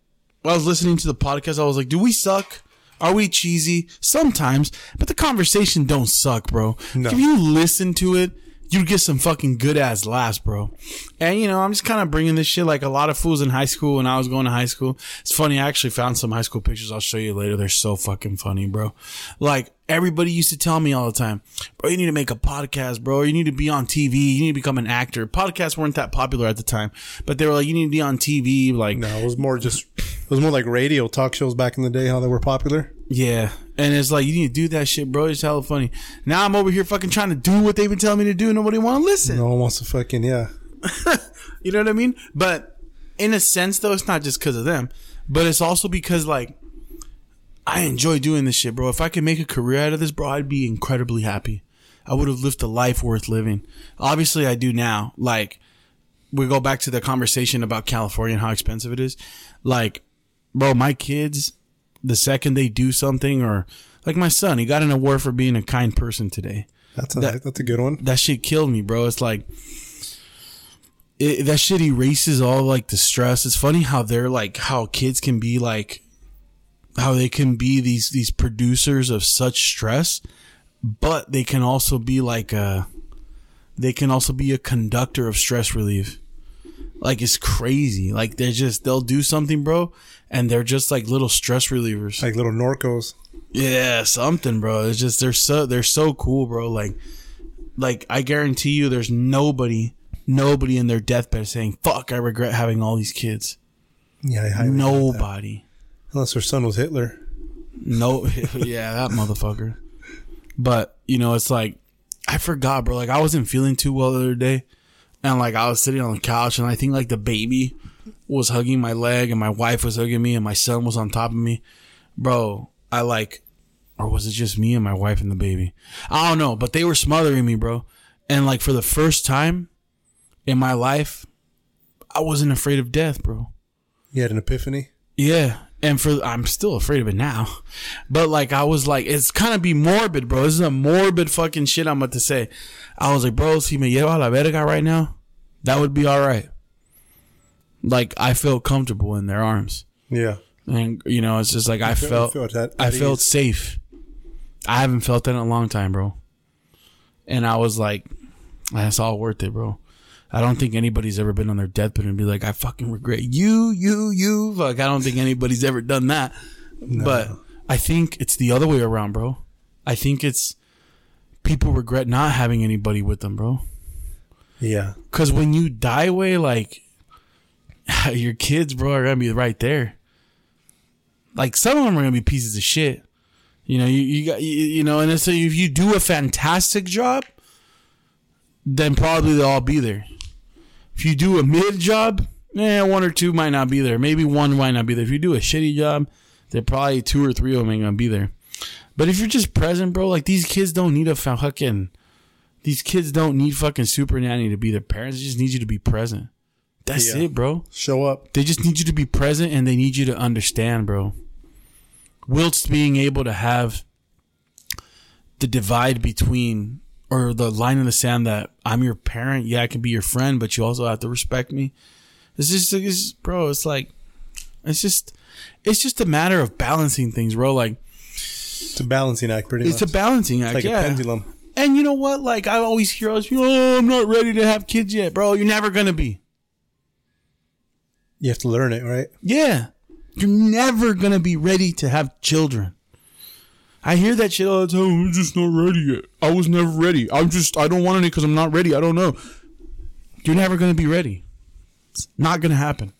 I was listening to the podcast. I was like, do we suck? Are we cheesy? Sometimes, but the conversation don't suck, bro. No. If you listen to it, you get some fucking good ass laughs, bro. And you know, I'm just kind of bringing this shit like a lot of fools in high school when I was going to high school. It's funny. I actually found some high school pictures. I'll show you later. They're so fucking funny, bro. Like everybody used to tell me all the time, bro, you need to make a podcast, bro. You need to be on TV. You need to become an actor. Podcasts weren't that popular at the time, but they were like, you need to be on TV. Like, No, it was more just it was more like radio talk shows back in the day, how they were popular. Yeah. And it's like, you need to do that shit, bro. It's hella funny. Now I'm over here fucking trying to do what they've been telling me to do. Nobody want to listen. No one wants to fucking yeah. You know what I mean? But in a sense, though, it's not just because of them, but it's also because, like, I enjoy doing this shit, bro. If I could make a career out of this, bro, I'd be incredibly happy. I would have lived a life worth living. Obviously, I do now. Like, we go back to the conversation about California and how expensive it is. Like, bro, my kids, the second they do something, or like my son, he got an award for being a kind person today That's a That- that's a good one. that shit killed me, bro. It's like it, that shit erases all like the stress. It's funny how they're like how kids can be like how they can be these these producers of such stress, but they can also be like a they can also be a conductor of stress relief. Like it's crazy. Like they're just they'll do something, bro, and they're just like little stress relievers. Like little Norcos. Yeah, something, bro. It's just they're so they're so cool, bro. Like, like I guarantee you, there's nobody, nobody in their deathbed saying, "Fuck, I regret having all these kids." Yeah, I highly doubt that. Nobody. Unless her son was Hitler. No, yeah, that motherfucker. But you know, it's like I forgot, bro. Like I wasn't feeling too well the other day, and like I was sitting on the couch, and I think like the baby was hugging my leg, and my wife was hugging me, and my son was on top of me, bro. I like, or was it just me and my wife and the baby? I don't know, but they were smothering me, bro. And like for the first time in my life, I wasn't afraid of death, bro. You had an epiphany. Yeah. And for I'm still afraid of it now. But like I was like, it's kind of be morbid, bro. This is a morbid fucking shit I'm about to say. I was like, bro, si me lleva a la verga right now, that would be all right. Like I felt comfortable in their arms. Yeah. And you know, it's just like I felt- felt, you felt at- I at felt safe. I haven't felt that in a long time, bro. And I was like, that's all worth it, bro. I don't think anybody's ever been on their deathbed and be like, I fucking regret you, you, you. Like, I don't think anybody's ever done that. But I think it's the other way around, bro. I think it's people regret not having anybody with them, bro. Yeah. Cause when you die away, like your kids, bro, are gonna be right there. Like some of them are gonna be pieces of shit. You know, you, you got you, you know, and so if you do a fantastic job, then probably they'll all be there. If you do a mid job, eh, one or two might not be there. Maybe one might not be there. If you do a shitty job, then probably two or three of them ain't gonna be there. But if you're just present, bro, like these kids don't need a fucking these kids don't need fucking super nanny to be their parents. They just need you to be present. That's Yeah. it, bro. Show up. They just need you to be present and they need you to understand, bro. Whilst being able to have the divide between or the line in the sand that I'm your parent, yeah, I can be your friend, but you also have to respect me. It's just, it's, bro. It's like, it's just, it's just a matter of balancing things, bro. Like, It's a balancing act, pretty it's much. It's a balancing act. like yeah. a pendulum. And you know what? Like I always hear us, oh, I'm not ready to have kids yet, bro. You're never gonna be. You have to learn it, right? Yeah, you're never gonna be ready to have children. I hear that shit all the time. I'm just not ready yet. I was never ready. I'm just, I don't want any because I'm not ready. I don't know. You're never gonna be ready. It's not gonna happen.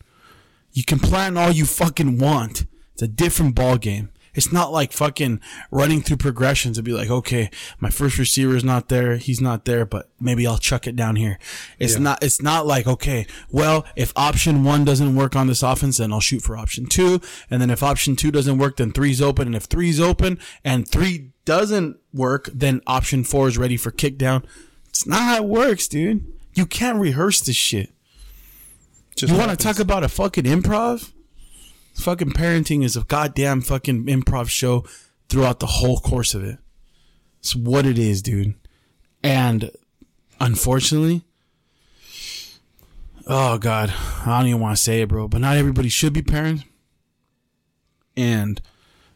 You can plan all you fucking want. It's a different ball game. It's not like fucking running through progressions and be like, okay, my first receiver is not there. He's not there, but maybe I'll chuck it down here. It's Yeah. not, it's not like, okay, well, if option one doesn't work on this offense, then I'll shoot for option two. And then if option two doesn't work, then three's open. And if three's open and three doesn't work, then option four is ready for kick down. It's not how it works, dude. You can't rehearse this shit. Just You want to talk about a fucking improv? Fucking parenting is a goddamn fucking improv show throughout the whole course of it. It's what it is, dude. And unfortunately, oh god, I don't even want to say it, bro. But not everybody should be parents, and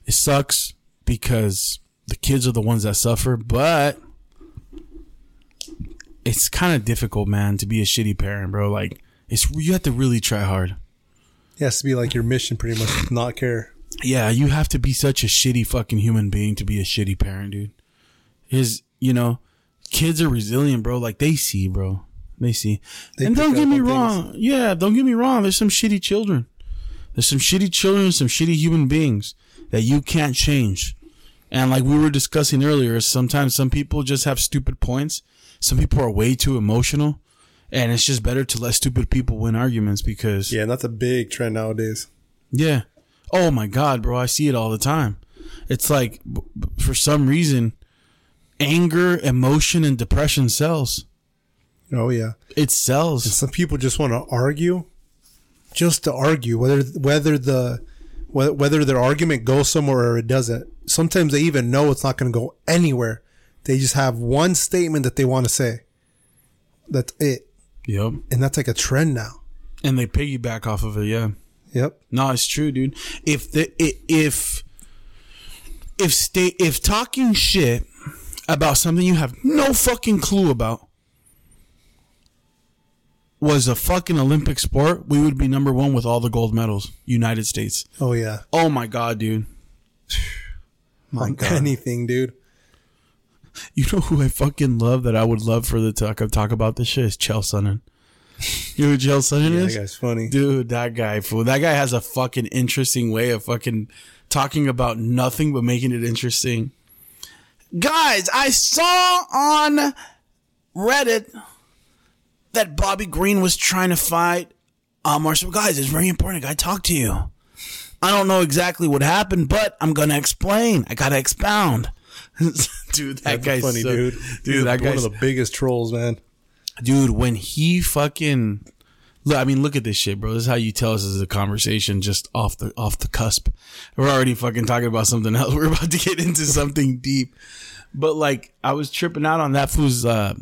it sucks because the kids are the ones that suffer. But it's kind of difficult, man, to be a shitty parent, bro. Like it's you have to really try hard. It has to be like your mission, pretty much, not care. Yeah, you have to be such a shitty fucking human being to be a shitty parent, dude. His, you know, kids are resilient, bro. Like they see, bro. They see. They and don't get me on wrong. Yeah, don't get me wrong. There's some shitty children. There's some shitty children, some shitty human beings that you can't change. And like we were discussing earlier, sometimes some people just have stupid points. Some people are way too emotional. And it's just better to let stupid people win arguments because Yeah, and that's a big trend nowadays. yeah. Oh my god, bro, I see it all the time. It's like b- b- for some reason anger, emotion and depression sells. Oh yeah. It sells. Some people just want to argue, just to argue whether whether the whether, whether their argument goes somewhere or it doesn't. Sometimes they even know it's not going to go anywhere. They just have one statement that they want to say. That's it, Yep. and that's like a trend now. And they piggyback off of it, yeah. Yep. No, it's true, dude. If the if if stay if talking shit about something you have no fucking clue about was a fucking Olympic sport, we would be number one with all the gold medals. United States. Oh yeah. Oh my god, dude. My God. anything, dude. You know who I fucking love that I would love for the talk of talk about this shit is Chael Sonnen. You know who Chael Sonnen Yeah, is? that guy's funny. Dude, that guy, fool. That guy has a fucking interesting way of fucking talking about nothing but making it interesting. Guys, I saw on Reddit that Bobby Green was trying to fight uh, Marcel. Guys, it's very important. I talk to you. I don't know exactly what happened, but I'm gonna explain. I gotta expound. dude, that That's guy's funny, so- dude. Dude, He's that one of the biggest trolls, man. dude, when he fucking look, I mean, look at this shit, bro. This is how you tell us this is a conversation just off the off the cusp. We're already fucking talking about something else. We're about to get into something deep. But like, I was tripping out on that fool's uh,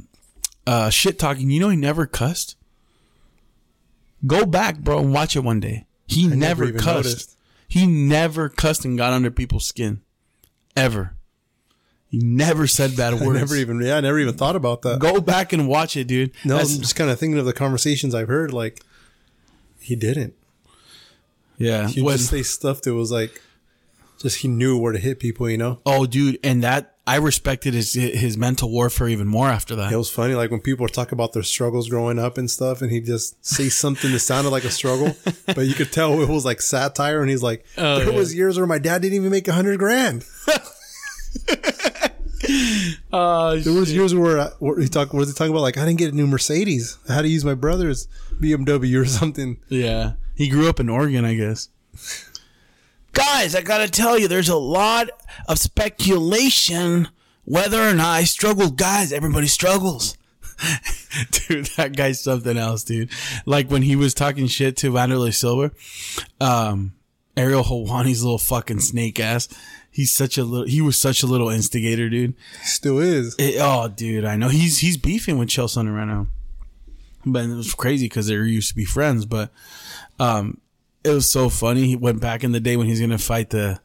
uh, shit talking. You know, he never cussed. Go back, bro, and watch it one day. He never never, cussed. noticed. He never cussed and got under people's skin, ever. He never said bad I never even, yeah, I never even thought about that. Go back and watch it, dude. no, That's- I'm just kind of thinking of the conversations I've heard. Like, he didn't. yeah. He when- just say stuff that was like, just he knew where to hit people. You know, Oh, dude, and that I respected his his mental warfare even more after that. it was funny. Like when people talk about their struggles growing up and stuff, and he just say something that sounded like a struggle, but you could tell it was like satire. And he's like, Oh, "There yeah. was years where my dad didn't even make a hundred grand. Uh, There was years where, I, where he talk was he talking about like I didn't get a new Mercedes. I had to use my brother's BMW or something. yeah, he grew up in Oregon, I guess. Guys, I gotta tell you, there's a lot of speculation whether or not I struggled. Guys, everybody struggles. dude, that guy's something else, dude. Like when he was talking shit to Wanderlei Silva, um, Ariel Helwani's little fucking snake ass. He's such a little. He was such a little instigator, dude. Still is. It- oh, dude, I know he's he's beefing with Chelsea right now. but it was crazy because they used to be friends. But um, it was so funny. He went back in the day when he's gonna fight the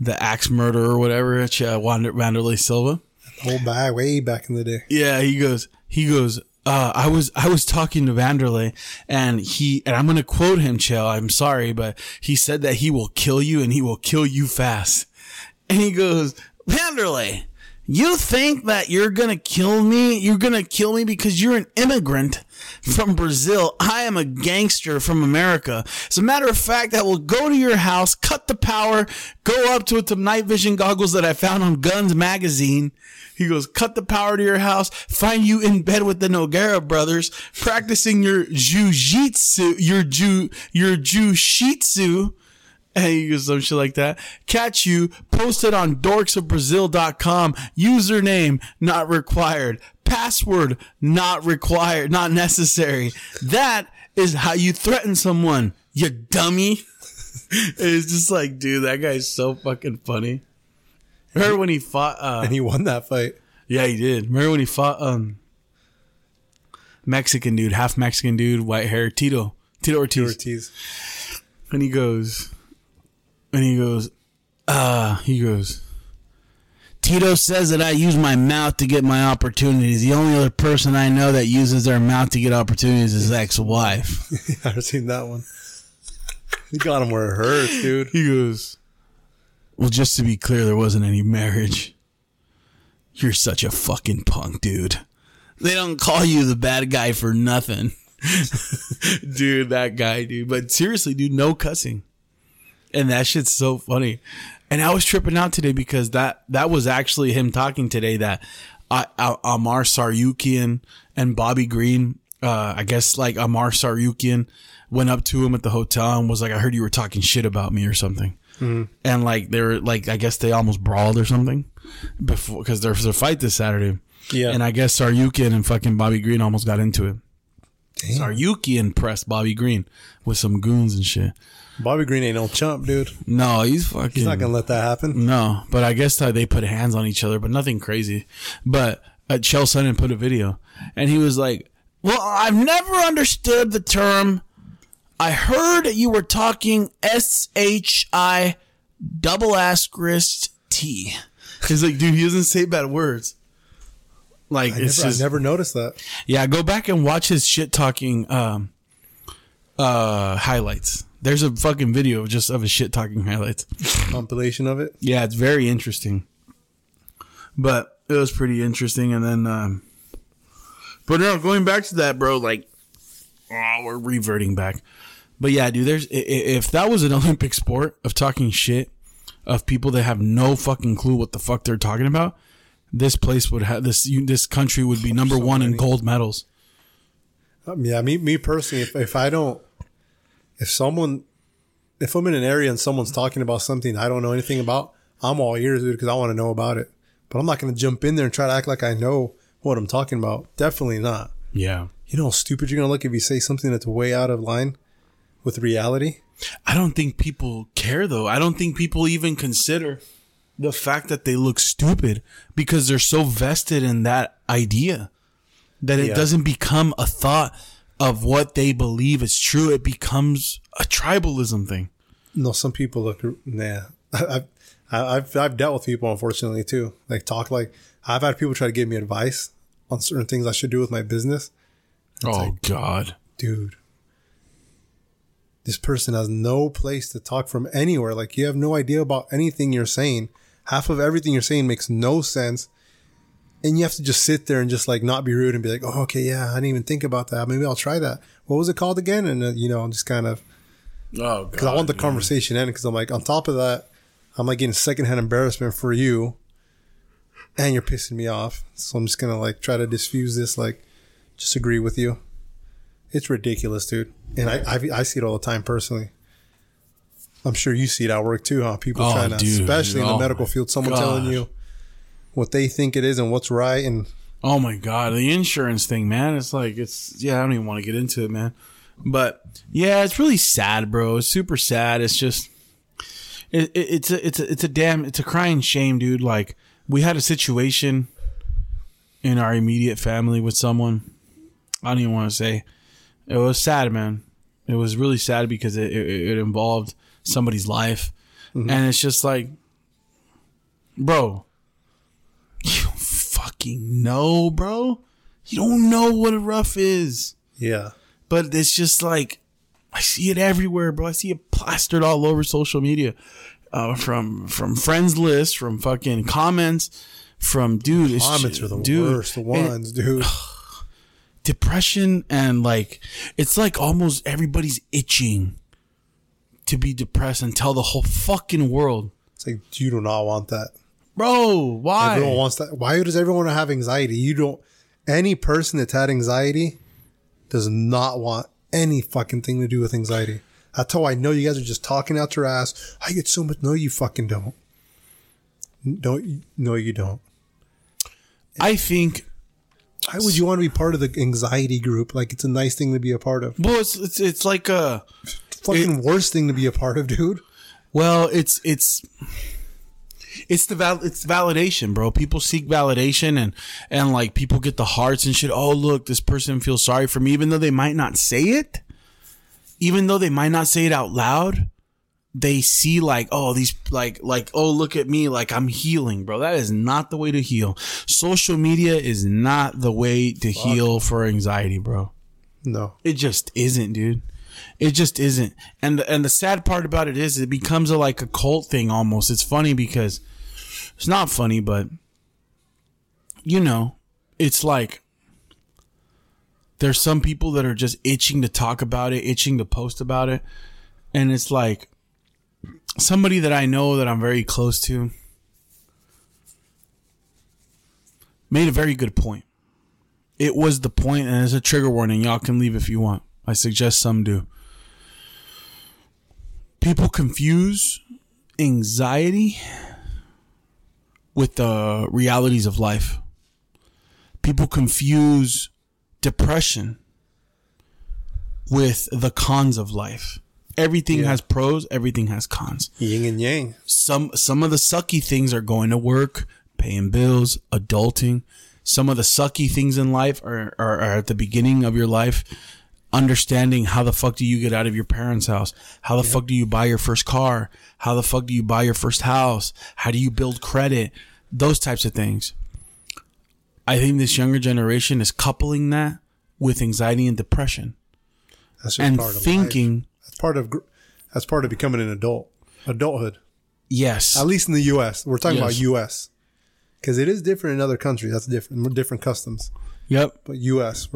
the axe murderer or whatever, uh, Wander, Wanderlei Silva. Whole back way back in the day. Yeah, he goes, he goes, uh, I was, I was talking to Vanderlei and he, and I'm going to quote him, Chael. I'm sorry, but he said that he will kill you and he will kill you fast. And he goes, Vanderlei, you think that you're gonna kill me? You're gonna kill me because you're an immigrant from Brazil. I am a gangster from America. As a matter of fact, I will go to your house, cut the power, go up to it, with some night vision goggles that I found on Guns Magazine. He goes, cut the power to your house, find you in bed with the Nogueira brothers, practicing your jujitsu, your ju, your jujitsu and he goes some shit like that. Catch you, post it on dorksofbrazil.com. Username not required. Password not required, not necessary. That is how you threaten someone, you dummy. it's just like, dude, that guy's so fucking funny. Remember when he fought? Uh, And he won that fight. yeah, he did. Remember when he fought um Mexican dude, half Mexican dude, white hair, Tito, Tito Ortiz. Tito Ortiz. And he goes, and he goes, uh, he goes, Tito says that I use my mouth to get my opportunities. The only other person I know that uses their mouth to get opportunities is ex-wife. I've seen that one. He got him where it hurts, dude. He goes, well, just to be clear, there wasn't any marriage. You're such a fucking punk, dude. They don't call you the bad guy for nothing. dude, that guy, dude. But seriously, dude, no cussing. And that shit's so funny. And I was tripping out today because that that was actually him talking today that uh, uh, Amar Tsarukyan and Bobby Green, uh, I guess like Amar Tsarukyan went up to him at the hotel and was like, I heard you were talking shit about me or something. And like they were like, I guess they almost brawled or something before because there's a fight this Saturday. Yeah. And I guess Tsarukyan and fucking Bobby Green almost got into it. Tsarukyan pressed Bobby Green with some goons and shit. Bobby Green ain't no chump, dude. No, he's fucking. He's not gonna let that happen. No, but I guess that they put hands on each other, but nothing crazy. But uh, Chael Sonnen put a video, and he was like, "Well, I've never understood the term. I heard you were talking S H I double asterisk T." He's like, "Dude, he doesn't say bad words." Like I it's never, I never noticed that. yeah. Go back and watch his shit talking um uh highlights. There's a fucking video just of a shit talking highlights. Compilation of it. Yeah, it's very interesting. But it was pretty interesting. And then, um, but no, going back to that, bro, like, oh, we're reverting back. But yeah, dude, there's, if that was an Olympic sport of talking shit of people that have no fucking clue what the fuck they're talking about, this place would have, this, you- this country would be number one in gold medals. Um, yeah, me me personally, if if I don't, if someone, if I'm in an area and someone's talking about something I don't know anything about, I'm all ears, dude, because I want to know about it. But I'm not gonna jump in there and try to act like I know what I'm talking about. Definitely not. Yeah. You know how stupid you're gonna look if you say something that's way out of line with reality. I don't think people care though. I don't think people even consider the fact that they look stupid because they're so vested in that idea that it Yeah. doesn't become a thought of what they believe is true. It becomes a tribalism thing. No, some people look. Nah, I've I've I've dealt with people unfortunately too. Like talk like I've had people try to give me advice on certain things I should do with my business. oh God. dude, this person has no place to talk from anywhere. Like you have no idea about anything you're saying. Half of everything you're saying makes no sense. And you have to just sit there and just like not be rude and be like, oh, okay, yeah, I didn't even think about that. Maybe I'll try that. What was it called again? And, uh, you know, I'm just kind of, Oh because I want the conversation in. Because I'm like, on top of that, I'm like getting secondhand embarrassment for you. And you're pissing me off. So I'm just going to like try to diffuse this, like, just agree with you. It's ridiculous, dude. And I, I, I see it all the time personally. I'm sure you see it at work too, huh? People Oh, trying to, dude. especially in Oh the medical field, someone telling you what they think it is and what's right. And Oh my god, the insurance thing, man. It's like it's yeah, I don't even want to get into it, man. But yeah, it's really sad, bro. It's super sad. It's just it, it, it's a it's a it's a damn it's a crying shame, dude. Like we had a situation in our immediate family with someone. I don't even want to say It was sad, man. It was really sad because it, it, it involved somebody's life. Mm-hmm. And it's just like, bro, you don't fucking know, bro. You don't know what a rough is. Yeah. But it's just like, I see it everywhere, bro. I see it plastered all over social media. Uh, from from friends list, from fucking comments, from dude. Comments are the dude, worst and ones, dude. Depression and like it's like almost everybody's itching to be depressed and tell the whole fucking world, It's like you do not want that. Bro. Why? Everyone wants that. Why does everyone have anxiety? You don't. Any person that's had anxiety does not want any fucking thing to do with anxiety. That's how I know you guys are just talking out your ass. I get so much. No, you fucking don't. Don't. you- No, you don't. I think Why would you want to be part of the anxiety group? Like it's a nice thing to be a part of. well, it's it's, it's like a Fucking worst thing to be a part of, dude. Well, it's it's it's the val- it's validation, bro. People seek validation and and like people get the hearts and shit. Oh, look, this person feels sorry for me, even though they might not say it, even though they might not say it out loud. They see like, oh, these like like, oh, look at me, like I'm healing, bro. That is not the way to heal. Social media is not the way to heal for anxiety, bro. No. It just isn't, dude. It just isn't. And the, and the sad part about it is it becomes a like a cult thing almost. It's funny because it's not funny, but you know, it's like there's some people that are just itching to talk about it, itching to post about it. And it's like somebody that I know that I'm very close to made a very good point. It was the point, and it's a trigger warning. Y'all can leave if you want. I suggest some do. People confuse anxiety with the realities of life. People confuse depression with the cons of life. Everything Yeah. has pros, everything has cons Yin and yang. some some of the sucky things are going to work, paying bills, adulting. Some of the sucky things in life are, are, are at the beginning of your life. Understanding how the fuck do you get out of your parents' house? How the fuck do you buy your first car? How the fuck do you buy your first house? How do you build credit? Those types of things. I think this younger generation is coupling that with anxiety and depression That's just and part of life. thinking, That's part of. That's part of becoming an adult. Adulthood. yes, At least in the U.S. We're talking about U.S. Because it is different in other countries. That's different. Different customs. yep, But U.S.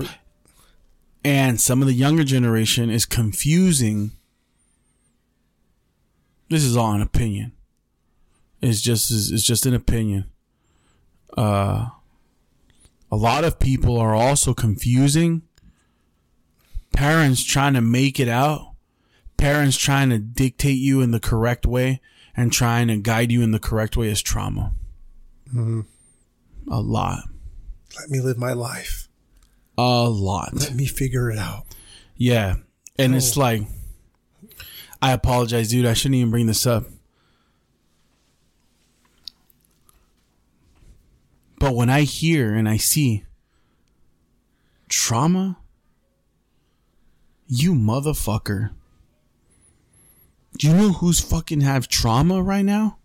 And some of the younger generation is confusing this is all an opinion it's just it's just an opinion uh a lot of people are also confusing parents trying to make it out parents trying to dictate you in the correct way and trying to guide you in the correct way as trauma Hmm. a lot let me live my life. a lot Let me figure it out. Yeah. And it's like, I apologize, dude. I shouldn't even bring this up. But when I hear and I see trauma, you motherfucker. Do you know who's fucking have trauma right now?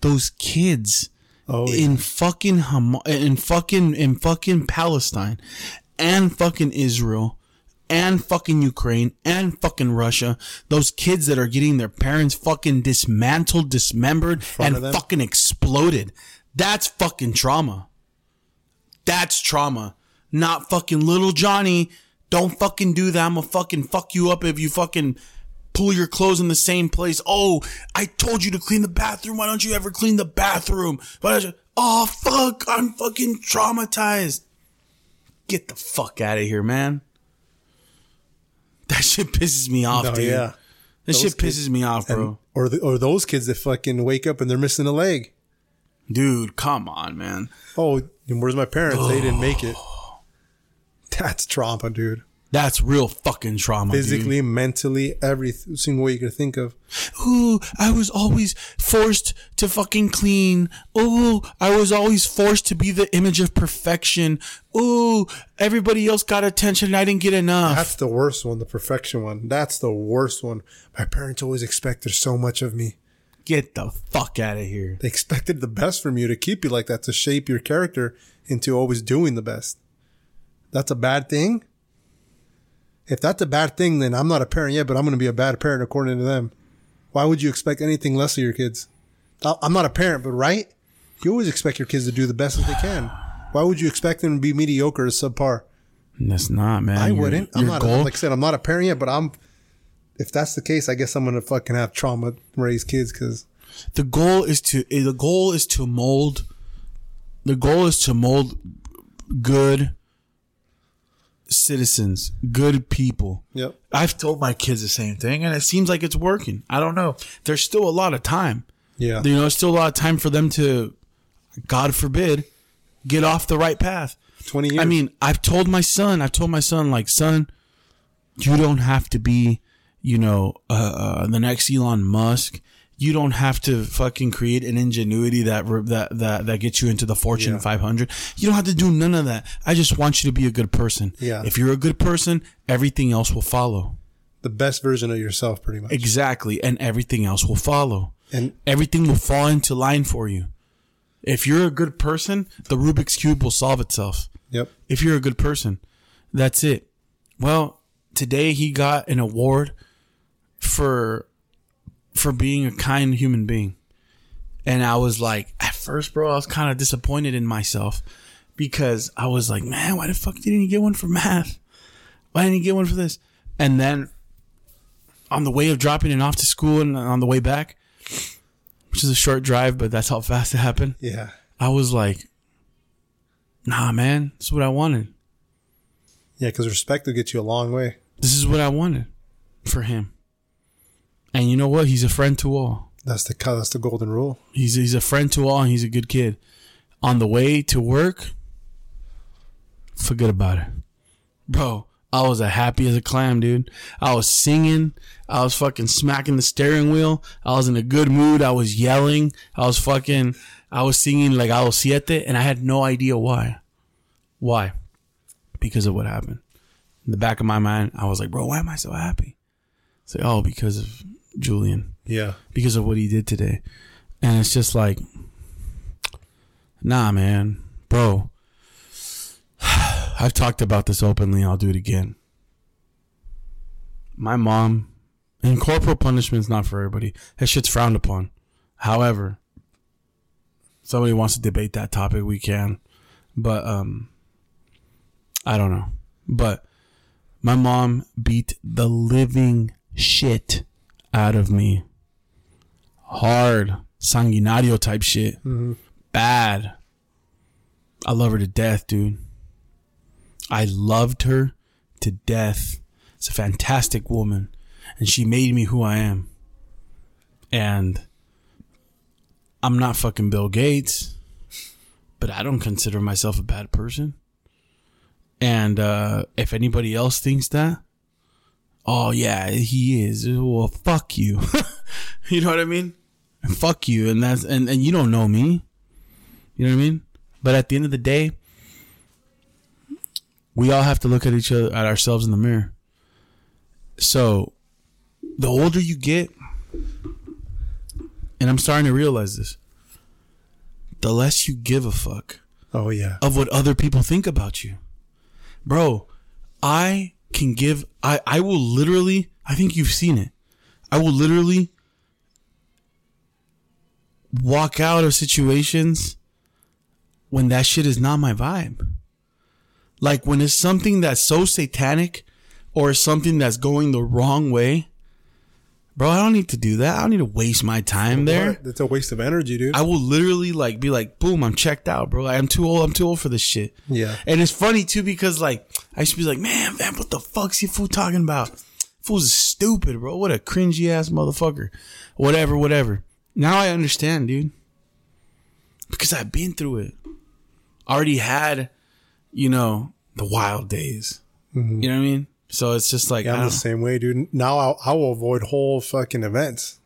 Those kids Oh, yeah. in fucking Ham- in fucking in fucking Palestine and fucking Israel and fucking Ukraine and fucking Russia. Those kids that are getting their parents fucking dismantled, dismembered, and fucking exploded. That's fucking trauma. That's trauma. Not fucking little Johnny. Don't fucking do that. I'm gonna fucking fuck you up if you fucking pull your clothes in the same place. Oh, I told you to clean the bathroom. Why don't you ever clean the bathroom? Why don't you? Oh, fuck. I'm fucking traumatized. Get the fuck out of here, man. That shit pisses me off, No, dude. yeah. That Those shit kids- pisses me off, bro. Or the, or those kids that fucking wake up and they're missing a leg. Dude, come on, man. Oh, where's my parents? They didn't make it. That's trauma, dude. That's real fucking trauma. dude. Physically, mentally, every single way you could think of. Ooh, I was always forced to fucking clean. Ooh, I was always forced to be the image of perfection. Ooh, everybody else got attention and I didn't get enough. That's the worst one, the perfection one. That's the worst one. My parents always expected so much of me. Get the fuck out of here. They expected the best from you to keep you like that, to shape your character into always doing the best. That's a bad thing. If that's a bad thing, then I'm not a parent yet, but I'm going to be a bad parent according to them. Why would you expect anything less of your kids? I'm not a parent, but right? You always expect your kids to do the best that they can. Why would you expect them to be mediocre or subpar? That's not, man. I Your- wouldn't. I'm not. goal- like I said, I'm not a parent yet, but I'm. If that's the case, I guess I'm gonna fucking have trauma raised kids because the goal is to eh, the goal is to mold the goal is to mold good citizens good people. Yep. i've told my kids the same thing and it seems like it's working. I don't know. There's still a lot of time. Yeah, you know there's still a lot of time for them to god forbid get off the right path. Twenty years. I mean, I've told my son, I've told my son, like, son, you don't have to be, you know, uh, uh, the next Elon Musk. You don't have to fucking create an ingenuity that that that that gets you into the Fortune Yeah. 500. You don't have to do none of that. I just want you to be a good person. Yeah. If you're a good person, everything else will follow. the best version of yourself, pretty much. Exactly, and everything else will follow. And Everything will fall into line for you. If you're a good person, the Rubik's cube will solve itself yep, if you're a good person. That's it. Well, today he got an award for for being a kind human being. And I was like, at first, bro, I was kind of disappointed in myself because I was like, man, why the fuck didn't he get one for math? Why didn't he get one for this? And then on the way of dropping it off to school and on the way back, which is a short drive, but that's how fast it happened. yeah, I was like, nah, man, this is what I wanted. yeah. Because respect will get you a long way. This is what I wanted for him. And you know what? He's a friend to all. That's the that's the golden rule. He's he's a friend to all, and he's a good kid. On the way to work, forget about it, bro. I was as happy as a clam, dude. I was singing. I was fucking smacking the steering wheel. I was in a good mood. I was yelling. I was fucking. I was singing like I was siete, and I had no idea why. Why? Because of what happened. In the back of my mind, I was like, bro, why am I so happy? It's like, oh, because of Julian Yeah, because of what he did today. And it's just like, nah, man, bro. I've talked about this openly. I'll do it again. My mom, and corporal punishment is not for everybody. That shit's frowned upon. However, somebody wants to debate that topic, we can. But um, I don't know. But my mom beat the living shit out of me. Hard, sanguinario type shit. Bad. I love her to death, dude. I loved her to death. It's a fantastic woman. And she made me who I am. And I'm not fucking Bill Gates, but I don't consider myself a bad person. And uh, if anybody else thinks that, oh yeah, he is. Well, fuck you. you know what I mean? Fuck you, and that's and and you don't know me. You know what I mean? But at the end of the day, we all have to look at each other at ourselves in the mirror. So, the older you get, and I'm starting to realize this, the less you give a fuck Oh yeah. of what other people think about you. Bro, I can give I I will literally I think you've seen it. I will literally walk out of situations when that shit is not my vibe. Like when it's something that's so satanic or something that's going the wrong way. Bro, I don't need to do that. I don't need to waste my time there. What? It's a waste of energy, dude. I will literally like be like, boom, I'm checked out, bro. Like, I'm too old. I'm too old for this shit. Yeah. And it's funny too because like I used to be like, man, man, what the fuck's you fool talking about? Fool's is stupid, bro. What a cringy ass motherfucker. Whatever, whatever. Now I understand, dude. Because I've been through it. Already had, you know, the wild days. Mm-hmm. You know what I mean? So it's just like Yeah, I'm the ah. same way, dude. Now I, I will avoid whole fucking events.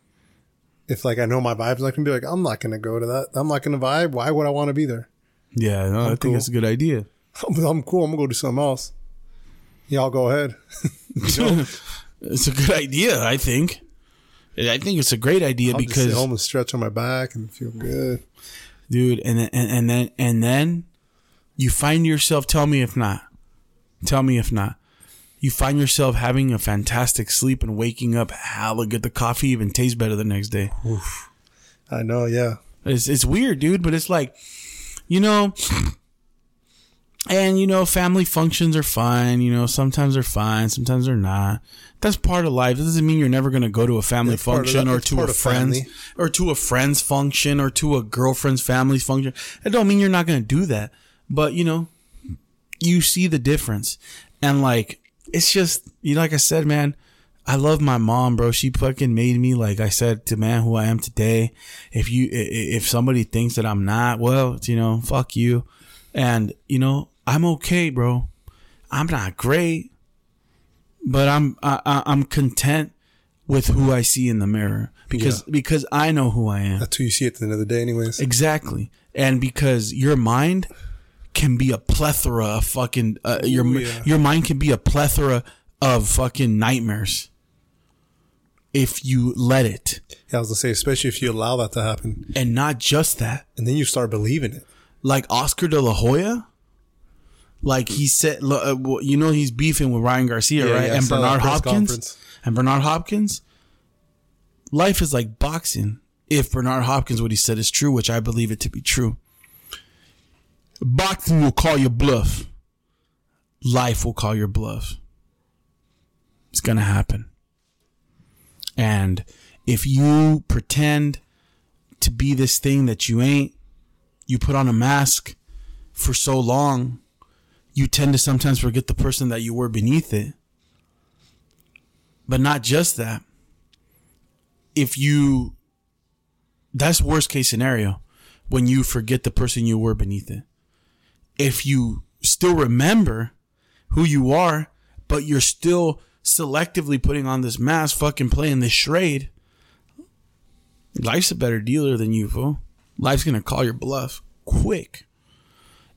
If like I know my vibe's not gonna be like, I'm not gonna go to that. I'm not gonna vibe. Why would I want to be there? yeah, no, I think cool. that's a good idea. I'm, I'm cool. I'm gonna go do something else. Y'all go ahead. It's a good idea, I think. I think it's a great idea because I'll just sit home and stretch on my back and feel good. dude and then and, and then and then you find yourself tell me if not tell me if not you find yourself having a fantastic sleep and waking up hella good the coffee even tastes better the next day I know. Yeah. it's, it's weird dude but it's like you know and you know family functions are fine you know sometimes they're fine sometimes they're not that's part of life. That doesn't mean you're never going to go to a family It's function that- or to a friend's family. or to a friend's function or to a girlfriend's family's function. That don't mean you're not going to do that. But you know, you see the difference, and like it's just you. know, Like I said, man, I love my mom, bro. She fucking made me like I said to man who I am today. If you if somebody thinks that I'm not, well, you know, fuck you. And you know, I'm okay, bro. I'm not great, but I'm I, I- I'm content with who I see in the mirror because because I know who I am. That's who you see at the end of the day, anyways. Exactly. And because your mind can be a plethora of fucking uh, your Ooh, yeah. your mind can be a plethora of fucking nightmares if you let it. Yeah, I was gonna say, especially if you allow that to happen, And not just that. and then you start believing it. Like Oscar de la Hoya like he said uh, well, you know he's beefing with Ryan Garcia, Yeah, right? yeah, and Bernard Hopkins. conference. And Bernard Hopkins life is like boxing. If Bernard Hopkins what he said is true, which I believe it to be true. Boxing will call your bluff. Life will call your bluff. It's going to happen. And if you pretend to be this thing that you ain't, you put on a mask for so long, you tend to sometimes forget the person that you were beneath it. But not just that. If you, that's worst case scenario when you forget the person you were beneath it. If you still remember who you are, but you're still selectively putting on this mask, fucking playing this charade, life's a better dealer than you, fool. Life's gonna call your bluff quick.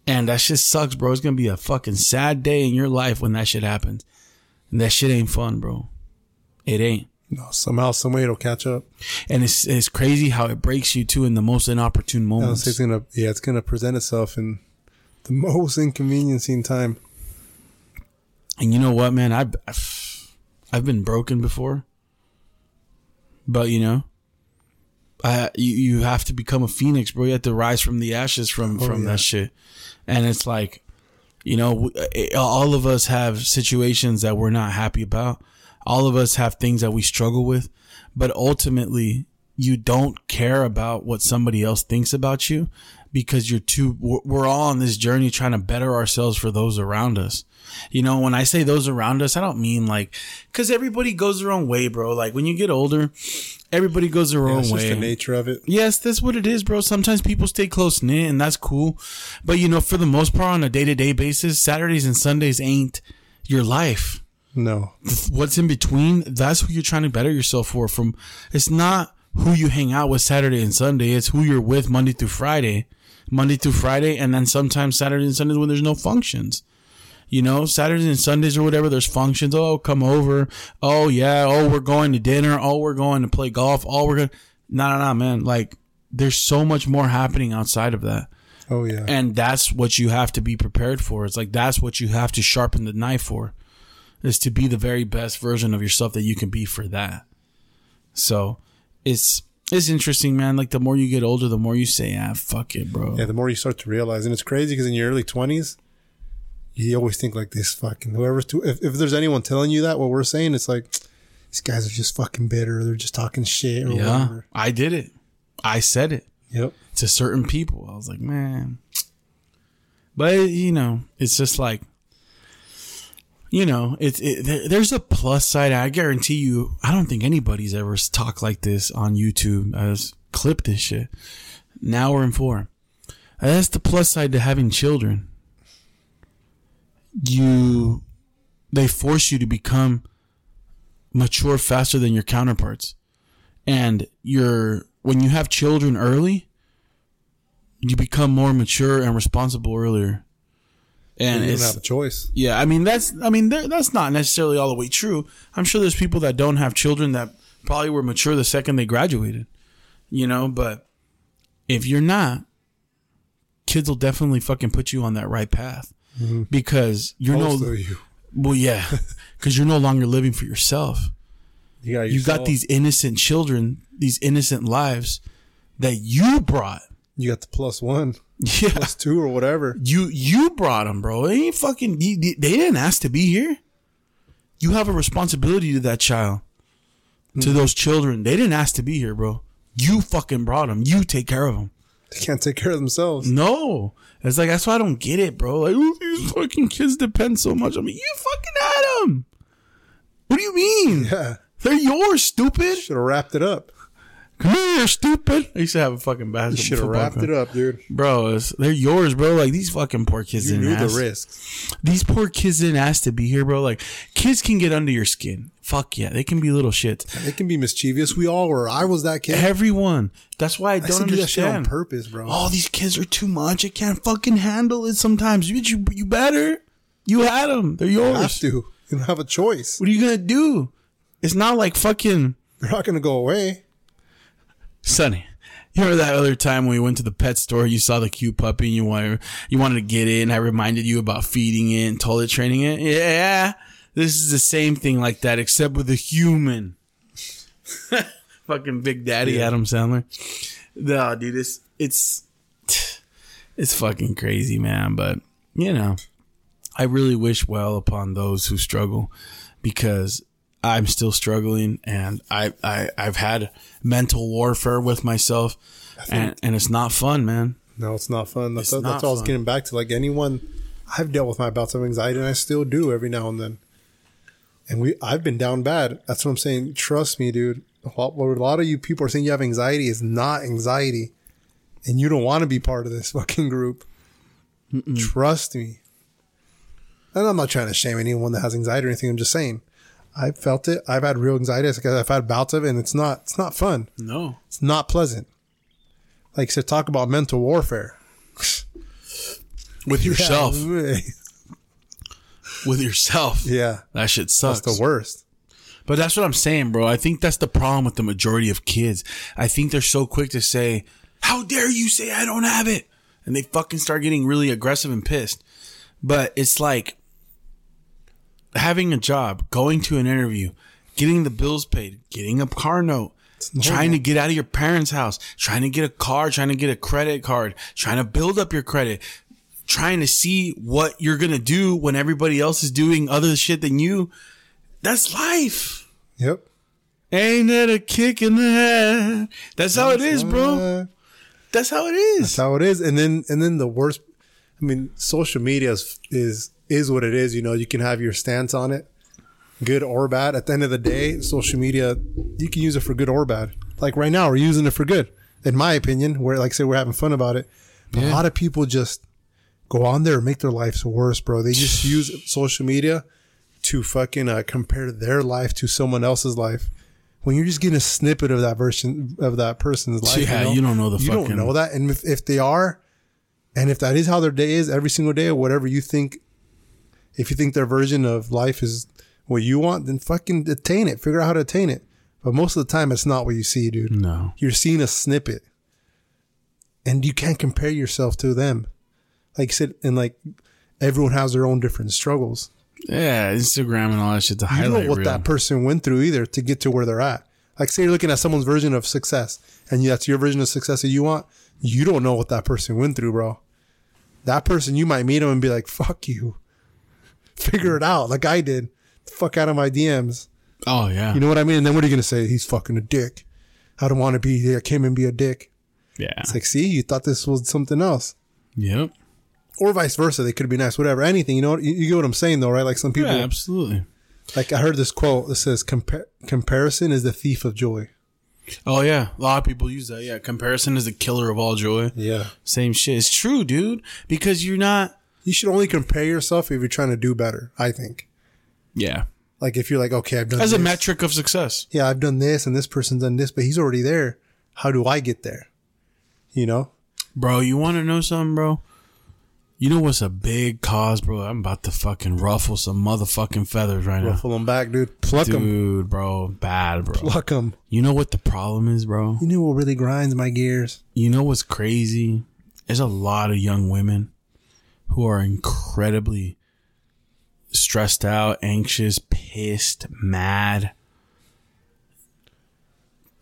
And that shit sucks, bro. It's gonna be a fucking sad day in your life when that shit happens. And that shit ain't fun, bro. It ain't. No, somehow, some way it'll catch up. And it's it's crazy how it breaks you too in the most inopportune moments. was it's gonna, yeah, it's gonna present itself in the most inconveniencing time. And you know what, man? I've I've- been broken before, but you know, I you you have to become a phoenix, bro. You have to rise from the ashes from Oh, from yeah. that shit. And it's like, you know, w- eh, all of us have situations that we're not happy about. All of us have things that we struggle with, but ultimately, you don't care about what somebody else thinks about you because you're too. We're all on this journey trying to better ourselves for those around us. You know, when I say those around us, I don't mean like, cause everybody goes their own way, bro. Like when you get older, everybody goes their Yeah, own way. the nature of it. Yes, that's what it is, bro. Sometimes people stay close knit and that's cool. But you know, for the most part on a day to day basis, Saturdays and Sundays ain't your life. No, What's in between, that's who you're trying to better yourself for. From it's not who you hang out with Saturday and Sunday, it's who you're with Monday through Friday. Monday through Friday, and then sometimes Saturday and Sundays when there's no functions. You know, Saturdays and Sundays or whatever, there's functions. Oh, come over. Oh, yeah. Oh, we're going to dinner. Oh, we're going to play golf. Oh, we're going to. No, no, no, man. Like, there's so much more happening outside of that. oh yeah, And that's what you have to be prepared for. It's like, that's what you have to sharpen the knife for, is to be the very best version of yourself that you can be for that. So, it's. It's interesting, man. Like the more you get older, the more you say, "Ah, fuck it, bro." yeah. The more you start to realize, and it's crazy because in your early twenties, you always think like this fucking whoever's to, if if there's anyone telling you that what we're saying, it's like these guys are just fucking bitter. They're just talking shit or Yeah, whatever. I did it. I said it. Yep. to certain people. I was like, man. But you know, it's just like, you know, it's it, there's a plus side. I guarantee you, I don't think anybody's ever talked like this on YouTube. As clip this shit. Now we're in four. That's the plus side to having children. You they force you to become mature faster than your counterparts. And you're when you have children early, you become more mature and responsible earlier. And you don't have a choice. yeah, I mean that's I mean that's not necessarily all the way true. I'm sure there's people that don't have children that probably were mature the second they graduated. You know, but if you're not, kids will definitely fucking put you on that right path mm-hmm. because you're Most no you. well yeah, because you're no longer living for yourself. You got, You got these innocent children, these innocent lives that you brought. You got the plus one, Yeah, plus two, or whatever. You you brought them, bro. They ain't fucking. you- They didn't ask to be here. You have a responsibility to that child, to mm-hmm. those children. They didn't ask to be here, bro. You fucking brought them. You take care of them. They can't take care of themselves. No, it's like that's why I don't get it, bro. Like "Ooh, these fucking kids depend so much on me. You fucking had them. What do you mean? Yeah, They're yours, stupid. should have wrapped it up. Come here, stupid. I used to have a fucking basketball. You should have wrapped it up, dude. Bro, they're yours, bro. Like these fucking poor kids You didn't knew ask. the risks. These poor kids didn't ask to be here, bro. Like kids can get under your skin. Fuck yeah, they can be little shits. They can be mischievous. We all were. I was that kid. Everyone. That's why I I don't used to do that shit on purpose, bro. Oh, these kids are too much. I can't fucking handle it. Sometimes you you, you better. You had them. They're you yours. have to. You don't have a choice. What are you gonna do? It's not like fucking They're not going to go away. Sonny. You remember that other time when we went to the pet store? You saw the cute puppy and you wanted you wanted to get it, and I reminded you about feeding it and toilet training it. Yeah, this is the same thing like that, except with a human. Fucking Big Daddy Yeah. Adam Sandler. No, dude, it's it's it's fucking crazy, man. But you know, I really wish well upon those who struggle because I'm still struggling and I, I I've had mental warfare with myself and, and it's not fun, man. No, it's not fun. That's, not all I was getting back to. Like anyone, I've dealt with my bouts of anxiety, and I still do every now and then. And we, I've been down bad. That's what I'm saying. Trust me, dude. What, what a lot of you people are saying you have anxiety is not anxiety, and you don't want to be part of this fucking group. Trust me. And I'm not trying to shame anyone that has anxiety or anything. I'm just saying, I've felt it. I've had real anxiety. Like I've had bouts of it, and it's not. It's not fun. No. It's not pleasant. Like I said, talk about mental warfare. With yourself. Yeah. With yourself. Yeah. That shit sucks. That's the worst. But that's what I'm saying, bro. I think that's the problem with the majority of kids. I think they're so quick to say, How dare you say I don't have it? And they fucking start getting really aggressive and pissed. But it's like having a job, going to an interview, getting the bills paid, getting a car note, trying to get out of your parents' house, trying to get a car, trying to get a credit card, trying to build up your credit, trying to see what you're going to do when everybody else is doing other shit than you. That's life. Yep. Ain't that a kick in the head? That's how it is, bro. That's how it is. That's how it is. And then and then the worst I mean, social media is is is what it is, you know, you can have your stance on it, good or bad. At the end of the day, social media you can use it for good or bad. Like right now, we're using it for good, in my opinion. Where like I say we're having fun about it. But a lot of people just go on there and make their lives worse, bro. They just use social media to fucking uh, compare their life to someone else's life. When you're just getting a snippet of that version of that person's life, Yeah, you don't know the you fucking- don't know that, and if, if they are, and if that is how their day is every single day, or whatever you think, if you think their version of life is what you want, then fucking attain it. Figure out how to attain it. But most of the time, it's not what you see, dude. No. You're seeing a snippet, and you can't compare yourself to them. Like you said, and like everyone has their own different struggles. Yeah, Instagram and all that shit to highlight. You don't know what reel. that person went through either to get to where they're at. Like say you're looking at someone's version of success, and that's your version of success that you want. You don't know what that person went through, bro. That person, you might meet them and be like, "Fuck you." Figure it out, like I did. Fuck out of my DMs. oh yeah. You know what I mean? And then what are you gonna say? He's fucking a dick. I don't want to be there. I came and be a dick. yeah. It's like, see, you thought this was something else, Yep. or vice versa. They could be nice, whatever, anything. You know, what- you, you get what I'm saying, though, right? Like some people, Yeah, absolutely. like I heard this quote that says, Compa- "Comparison is the thief of joy." Oh yeah, a lot of people use that. Yeah, comparison is the killer of all joy. Yeah. Same shit. It's true, dude. Because you're not. You should only compare yourself if you're trying to do better, I think. Yeah. Like if you're like, okay, I've done As a metric of success. yeah, I've done this and this person's done this, but he's already there. How do I get there? You know? Bro, you want to know something, bro? You know what's a big cause, bro? I'm about to fucking ruffle some motherfucking feathers right now. Ruffle them back, dude. Pluck them. Dude, bro, bad, bro. Pluck them. You know what the problem is, bro? You know what really grinds my gears? You know what's crazy? There's a lot of young women who are incredibly stressed out, anxious, pissed, mad.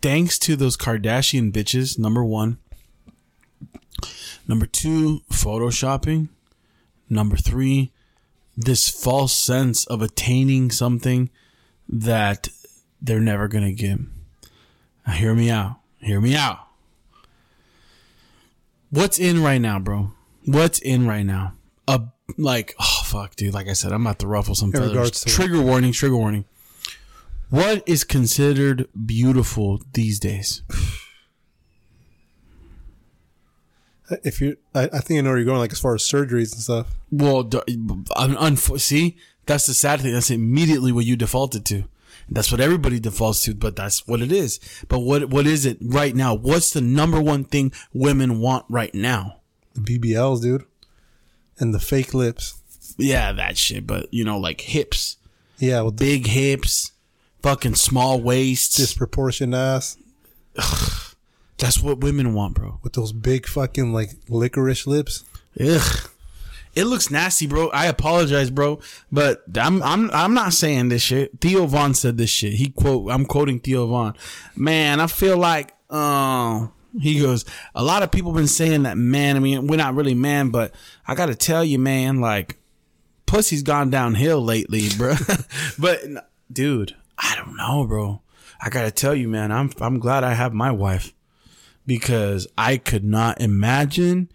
Thanks to those Kardashian bitches, number one. Number two, photoshopping. Number three, this false sense of attaining something that they're never going to get. Now, hear me out. Hear me out. What's in right now, bro? What's in right now? A like, oh fuck, dude. Like I said, I'm about to ruffle some In feathers. Trigger warning. Trigger warning. What is considered beautiful these days? If you, I, I think I know where you're going. Like as far as surgeries and stuff. Well, un- see, that's the sad thing. That's immediately what you defaulted to. That's what everybody defaults to, but that's what it is. But what what is it right now? What's the number one thing women want right now? The BBLs, dude, and the fake lips. Yeah, that shit. But you know, like hips, Yeah, with the big hips, fucking small waists. disproportionate ass, that's what women want, bro. with those big fucking like licorice lips. Ugh. It looks nasty, bro. I apologize, bro, but I'm I'm I'm not saying this shit. Theo Von said this shit. He quote I'm quoting Theo Von. Man, I feel like um he goes, a lot of people been saying that man, I mean, we're not really man, but I got to tell you, man, like pussy's gone downhill lately, bro. but dude, I don't know, bro. I got to tell you, man, I'm I'm glad I have my wife because I could not imagine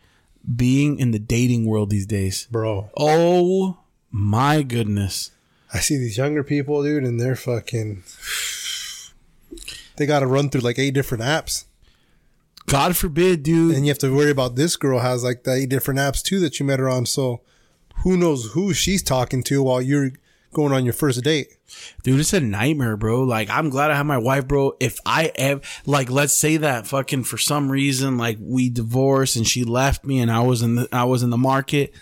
being in the dating world these days. Bro, Oh my goodness. I see these younger people, dude, and they're fucking. They got to run through like eight different apps, God forbid, dude. and you have to worry about this girl has like the eight different apps too that you met her on. So, who knows who she's talking to while you're going on your first date? Dude, it's a nightmare, bro. Like, I'm glad I have my wife, bro. If I ever, like, let's say that fucking for some reason, like, we divorced and she left me and I was in the, I was in the market,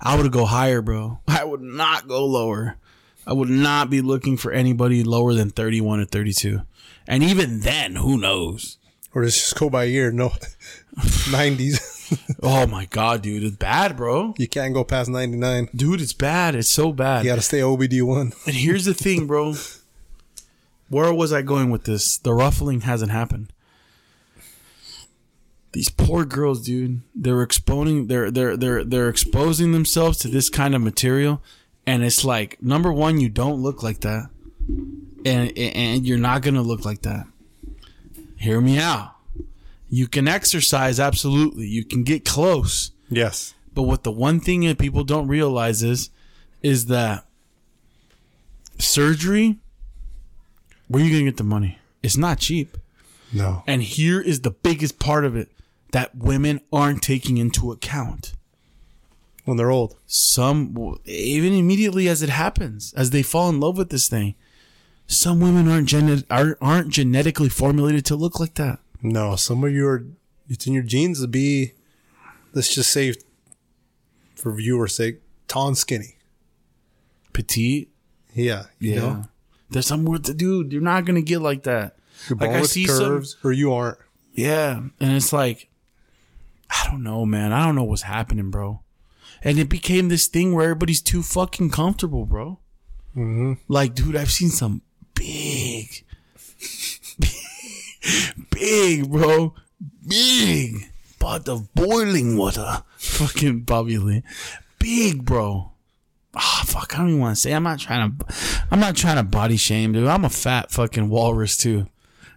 I would go higher, bro. I would not go lower. I would not be looking for anybody lower than 31 or 32. And even then, who knows? Or does it just go by year? No, nineties. Oh my God, dude. It's bad, bro. you can't go past ninety nine. Dude, it's bad. It's so bad. You got to stay OBD one. And here's the thing, bro. Where was I going with this? The ruffling hasn't happened. These poor girls, dude. They're exposing they're they're they're they're exposing themselves to this kind of material and it's like number 1 you don't look like that. And and you're not going to look like that. Hear me out. You can exercise absolutely. You can get close. Yes. But what the one thing that people don't realize is, is that surgery, where are you gonna get the money? It's not cheap. No. And here is the biggest part of it that women aren't taking into account. When they're old. Some, even immediately as it happens, as they fall in love with this thing, some women aren't gene- aren't, aren't genetically formulated to look like that. No. Some of you are. it's in your genes to be. Let's just say, for viewers' sake, tall and skinny. Petite, Yeah. You yeah. know? There's some word to dude. You're not gonna get like that. You're Like, I see some- curves, or you aren't. Yeah, and it's like, I don't know, man. I don't know what's happening, bro. And it became this thing where everybody's too fucking comfortable, bro. Mm-hmm. Like, dude, I've seen some big, big, bro, big pot of boiling water. Fucking Bobby Lee, big, bro. Ah, fuck. I don't even want to say. I'm not trying to. I'm not trying to body shame, dude. I'm a fat fucking walrus too.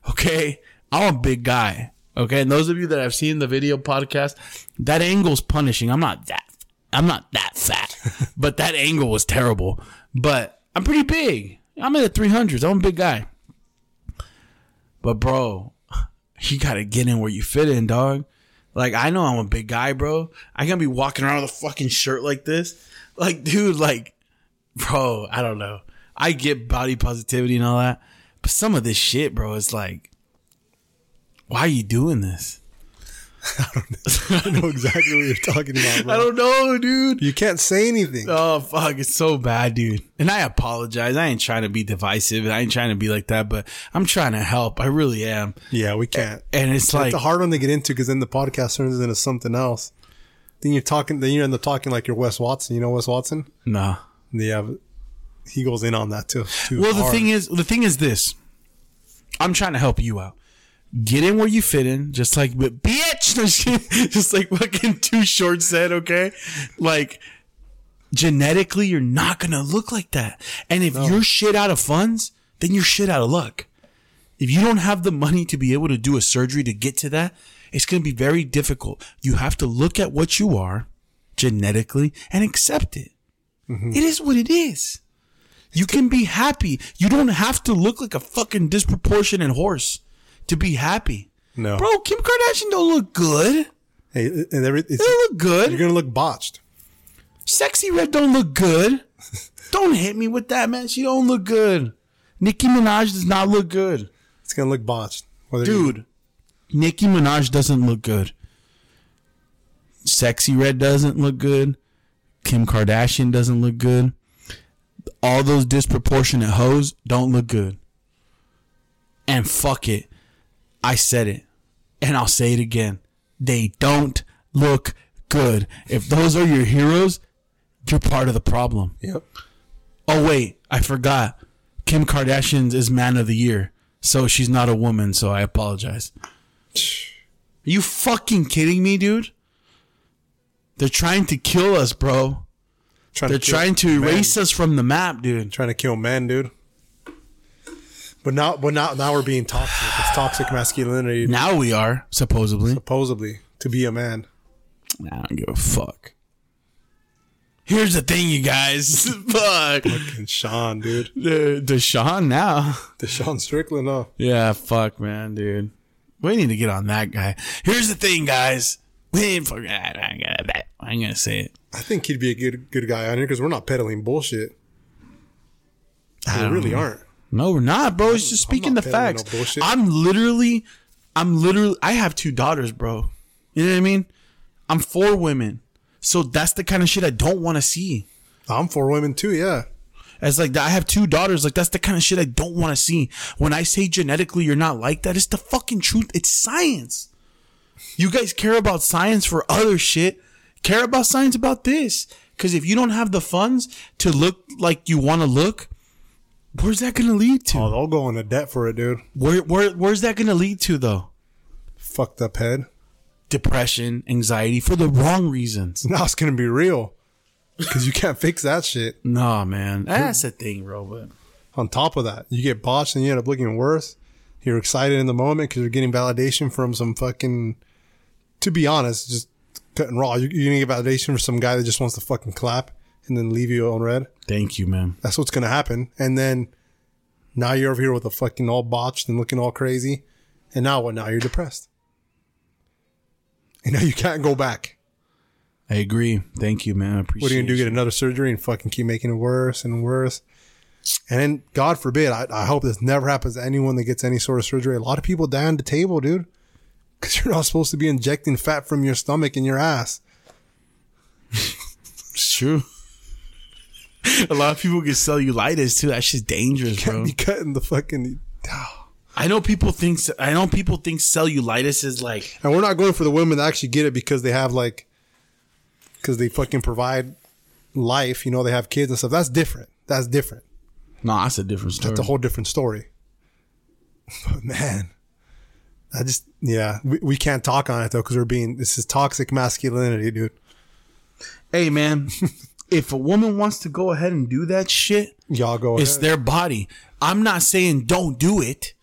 Okay, I'm a big guy. Okay, and those of you that have seen the video podcast, that angle's punishing. I'm not that. I'm not that fat, but that angle was terrible. But I'm pretty big. I'm in the 300s. I'm a big guy. But bro, you gotta get in where you fit in, dog. Like I know I'm a big guy, bro. I can't be walking around with a fucking shirt like this. Like, dude, like, bro, I don't know. I get body positivity and all that, but some of this shit, bro, is like, why are you doing this? I don't know I know exactly what you're talking about, bro. I don't know, dude. you can't say anything. Oh fuck, it's so bad, dude. And I apologize. I ain't trying to be divisive. I ain't trying to be like that, but I'm trying to help. I really am. yeah, we can't. And it's like it's a hard one to get into because then the podcast turns into something else. Then you're talking. Then you end up talking like you're Wes Watson. You know Wes Watson? nah. Yeah, he goes in on that too. too Well, the thing is, the thing is this. I'm trying to help you out. Get in where you fit in, just like, but bitch, just like fucking Too Short said. Okay, like genetically, you're not gonna look like that. And if you're shit out of funds, then you're shit out of luck. If you don't have the money to be able to do a surgery to get to that, it's gonna be very difficult. You have to look at what you are genetically and accept it. Mm-hmm. It is what it is. You can be happy. You don't have to look like a fucking disproportionate horse to be happy. no, Bro, Kim Kardashian don't look good. Hey, and every, it's, They don't look good. you're gonna look botched. Sexyy Red don't look good. don't hit me with that, man. She don't look good. Nicki Minaj does not look good. It's gonna look botched. Whether you- Dude, Nicki Minaj doesn't look good. Sexyy Red doesn't look good. Kim Kardashian doesn't look good. All those disproportionate hoes don't look good. And fuck it. I said it. And I'll say it again. They don't look good. If those are your heroes, you're part of the problem. Yep. Oh wait, I forgot. Kim Kardashian is man of the year. So she's not a woman, so I apologize. Are you fucking kidding me, dude? They're trying to kill us, bro. Trying They're to trying to erase us from the map, dude. Trying to kill men, dude. But now, but now, now we're being toxic. It's toxic masculinity, Now we are, supposedly. supposedly, to be a man. I don't give a fuck. Here's the thing, you guys. fuck. And Sean, dude, The Deshaun now. Deshaun Strickland, huh? Yeah, fuck, man, dude. We need to get on that guy. Here's the thing, guys. We ain't fucking. I ain't gonna, I ain't gonna say it. I think he'd be a good good guy on here because we're not peddling bullshit. We really know. aren't. No, we're not, bro. It's just speaking the facts. no. I'm literally, I'm literally, I have two daughters, bro. You know what I mean? I'm for women. So that's the kind of shit I don't want to see. I'm for women too. Yeah, As like, I have two daughters. Like, that's the kind of shit I don't want to see. When I say genetically you're not like that, it's the fucking truth. It's science. You guys care about science for other shit. Care about science about this. Because if you don't have the funds to look like you want to look, where's that going to lead to? oh, they'll go into debt for it, dude. Where, where, where's that going to lead to though? Fucked up head. Depression, anxiety for the wrong reasons. Now it's gonna be real because you can't fix that shit. Nah, man, that's the thing, bro. But On top of that, you get botched and you end up looking worse. You're excited in the moment because you're getting validation from some fucking. To be honest, just cutting raw. You're you're gonna get validation from some guy that just wants to fucking clap and then leave you on red. thank you, man. That's what's gonna happen. And then now you're over here with a fucking all botched and looking all crazy. And now what? Now you're depressed. And now you can't go back. I agree. Thank you, man. I appreciate. It. What are you gonna do? Get another surgery and fucking keep making it worse and worse? And then, God forbid, I, I hope this never happens to anyone that gets any sort of surgery. A lot of people die on the table, dude, because you're not supposed to be injecting fat from your stomach in your ass. It's true. A lot of people get cellulitis too. That's just dangerous, bro. Can't be cutting the fucking. Oh. I know people think. I know people think cellulitis is like. And we're not going for the women that actually get it because they have like, because they fucking provide life. You know, they have kids and stuff. That's different. That's different. No, that's a different story. That's a whole different story. But man, I just yeah, we, we can't talk on it though because we're being this is toxic masculinity, dude. hey, man. if a woman wants to go ahead and do that shit, Y'all go It's ahead. their body. I'm not saying don't do it.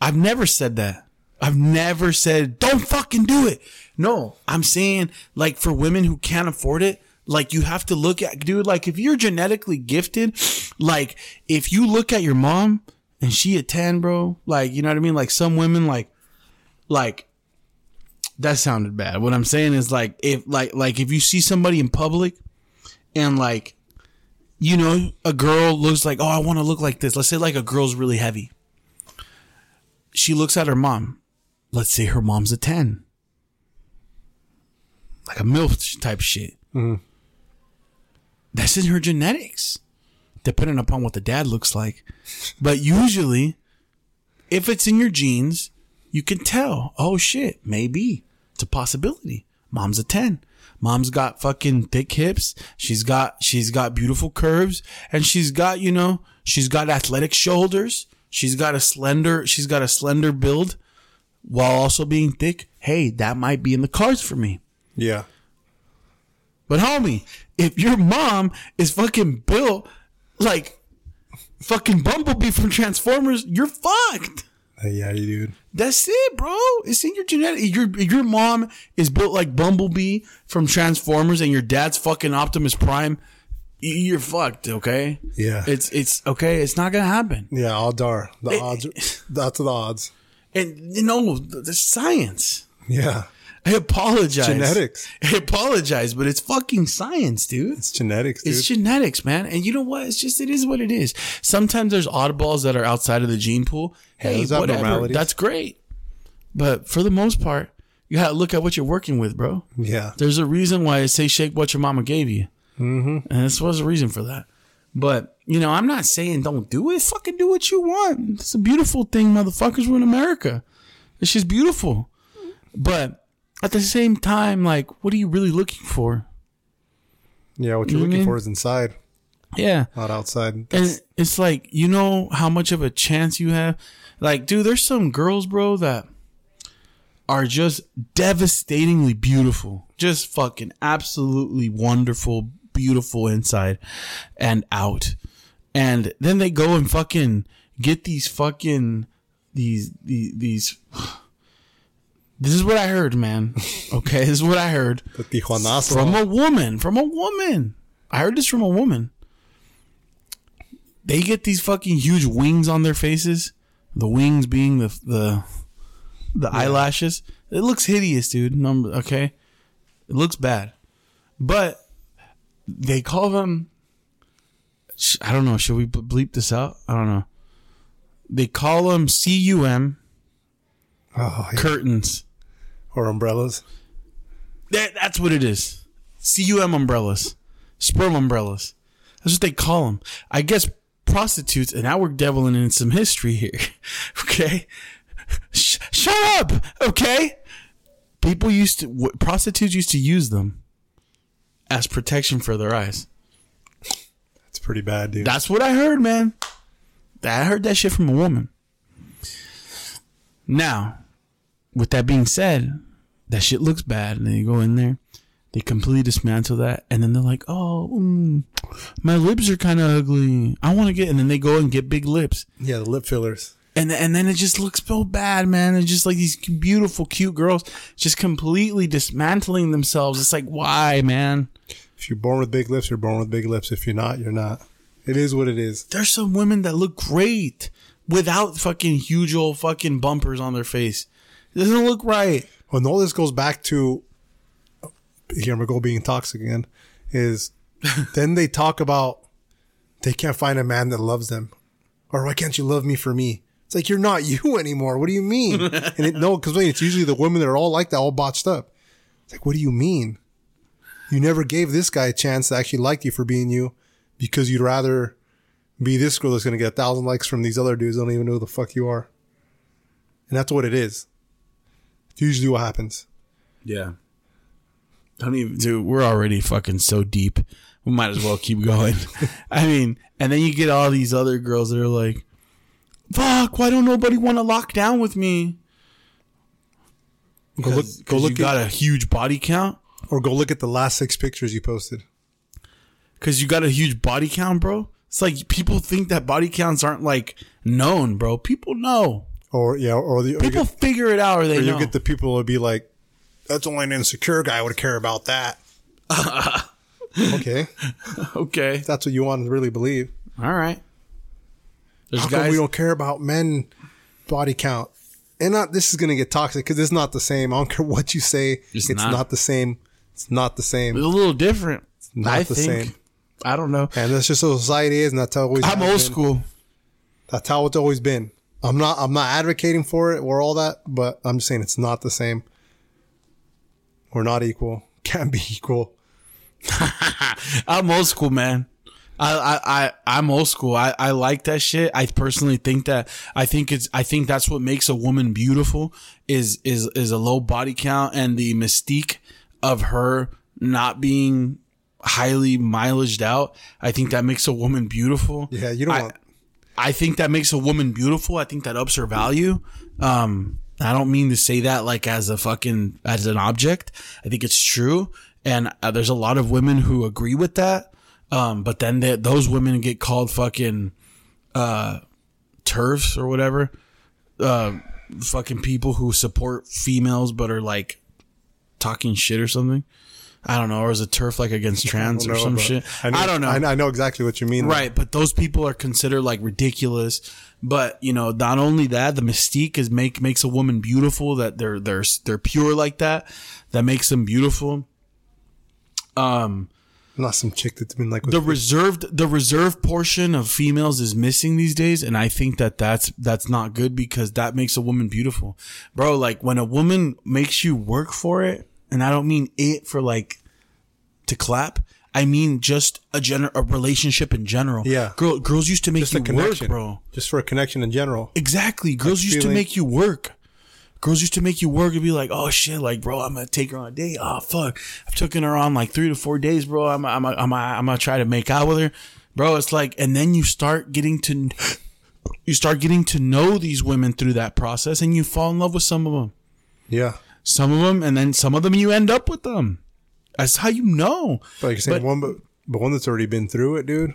I've never said that. I've never said don't fucking do it. No, I'm saying like for women who can't afford it, like you have to look at dude, like if you're genetically gifted, like if you look at your mom and she a 10, bro, like you know what I mean? Like some women like like that sounded bad. What I'm saying is like if like like if you see somebody in public and like you know, a girl looks like, oh, I want to look like this. Let's say like a girl's really heavy. She looks at her mom. Let's say her mom's a 10. Like a MILF type shit. Mm-hmm. That's in her genetics, depending upon what the dad looks like. But usually, if it's in your genes, you can tell, oh shit, maybe it's a possibility. Mom's a 10. Mom's got fucking thick hips. She's got, she's got beautiful curves and she's got, you know, she's got athletic shoulders. She's got a slender, she's got a slender build while also being thick. Hey, that might be in the cards for me. Yeah. But homie, if your mom is fucking built like fucking Bumblebee from Transformers, you're fucked. Yeah, you dude. That's it, bro. It's in your genetic. Your your mom is built like Bumblebee from Transformers, and your dad's fucking Optimus Prime. You're fucked. Okay. Yeah. It's it's okay. It's not gonna happen. yeah, odds are. The It- odds that's the odds. And you know, the science. Yeah. I apologize. Genetics. I apologize, but it's fucking science, dude. It's genetics, dude. It's genetics, man. And you know what? It's just it is what it is. Sometimes there's oddballs that are outside of the gene pool. Hey, whatever. That's great. But for the most part, you gotta look at what you're working with, bro. yeah. There's a reason why I say shake what your mama gave you. Mm-hmm. And this was a reason for that. But, you know, I'm not saying don't do it. Fucking do what you want. It's a beautiful thing, motherfuckers. We're in America. It's just beautiful. But at the same time, like, what are you really looking for? Yeah, what you're You know what I looking mean? for is inside, Yeah. not outside. And it's like, you know how much of a chance you have? Like, dude, there's some girls, bro, that are just devastatingly beautiful. Just fucking absolutely wonderful, beautiful inside and out. And then they go and fucking get these fucking these these, these this is what I heard, man. Okay, this is what I heard from a woman. From a woman. I heard this from a woman. They get these fucking huge wings on their faces. The wings being the the the eyelashes. It looks hideous, dude. Number okay, it looks bad, but they call them. I don't know. Should we bleep this out? I don't know. They call them cum oh, yeah. curtains. or umbrellas. That, that's what it is. CUM umbrellas. Sperm umbrellas. That's what they call them. I guess prostitutes, and now we're deviling in some history here. okay? Sh- shut up! Okay? People used to, w- prostitutes used to use them as protection for their eyes. That's pretty bad, dude. That's what I heard, man. I heard that shit from a woman. Now, with that being said, that shit looks bad, and they go in there, they completely dismantle that, and then they're like, "Oh, mm, my lips are kind of ugly. I want to get," and then they go and get big lips, yeah, the lip fillers. and and then it just looks so bad, man. It's just like these beautiful, cute girls just completely dismantling themselves. It's like, why, man? If you're born with big lips, you're born with big lips. If you're not, you're not. It is what it is. there's some women that look great without fucking huge old fucking bumpers on their face. It doesn't look right. Well, and all this goes back to here I'm go being toxic again. Is then they talk about they can't find a man that loves them, or why can't you love me for me? It's like you're not you anymore. What do you mean? and it, no, because it's usually the women that are all like that, all botched up. It's like, what do you mean? You never gave this guy a chance to actually like you for being you, because you'd rather be this girl that's gonna get a thousand likes from these other dudes. that Don't even know who the fuck you are. And that's what it is. It's usually what happens. Yeah. Don't even, dude. We're already fucking so deep. We might as well keep going. I mean, and then you get all these other girls that are like, "Fuck, why don't nobody want to lock down with me?" Go look, go you look, got a huge body count. or go look at the last six pictures you posted. Because you got a huge body count, bro. It's like people think that body counts aren't like known, bro. People know. Or yeah, or the or People get, figure it out, or they or you know. get the people who would be like, "That's only an insecure guy would care about that." okay, okay, that's what you want to really believe. all right. There's How come guys. we don't care about men body count? And not this is gonna get toxic because it's not the same. I don't care what you say. It's It's, not. not. the same. It's not the same. It's a little different. Not I the think. same. I don't know. and that's just how society is, and that's how it always. I'm has old been. school. That's how it's always been. I'm not. I'm not advocating for it or all that, but I'm just saying it's not the same. We're not equal. Can't be equal. I'm old school, man. I, I, I, I'm old school. I, I like that shit. I personally think that, I think it's, I think that's what makes a woman beautiful is, is, is a low body count and the mystique of her not being highly mileaged out. I think that makes a woman beautiful. Yeah, you don't I, want. I think that makes a woman beautiful. I think that ups her value. Um, I don't mean to say that like as a fucking as an object. I think it's true, and uh, there's a lot of women who agree with that. Um, but then they, those women get called fucking uh, TERFs or whatever. Uh, fucking people who support females but are like talking shit or something. I don't know, or is a TERF like against trans or know, some shit? I, know, I don't know. I, I know exactly what you mean. Right, but those people are considered like ridiculous. But you know, not only that, the mystique is make makes a woman beautiful. That they're they're they're pure like that. That makes them beautiful. Um, Not some chick that's been like. With the reserved the reserved portion of females is missing these days, and I think that that's that's not good because that makes a woman beautiful, bro. Like when a woman makes you work for it, and I don't mean it for like to clap. I mean just a gener- a relationship in general. Yeah. girl, girls used to make just you work, bro. Just for a connection in general. Exactly. Girls used to make you work. Girls used to make you work and be like, "Oh shit, like bro, I'm gonna take her on a date. Oh fuck, I've taken her on like three to four days, bro. I'm I'm I'm I'm gonna try to make out with her, bro. It's like, and then you start getting to, you start getting to know these women through that process, and you fall in love with some of them, Yeah, some of them, and then some of them you end up with them. That's how you know, but like saying But- one, but but one that's already been through it, dude.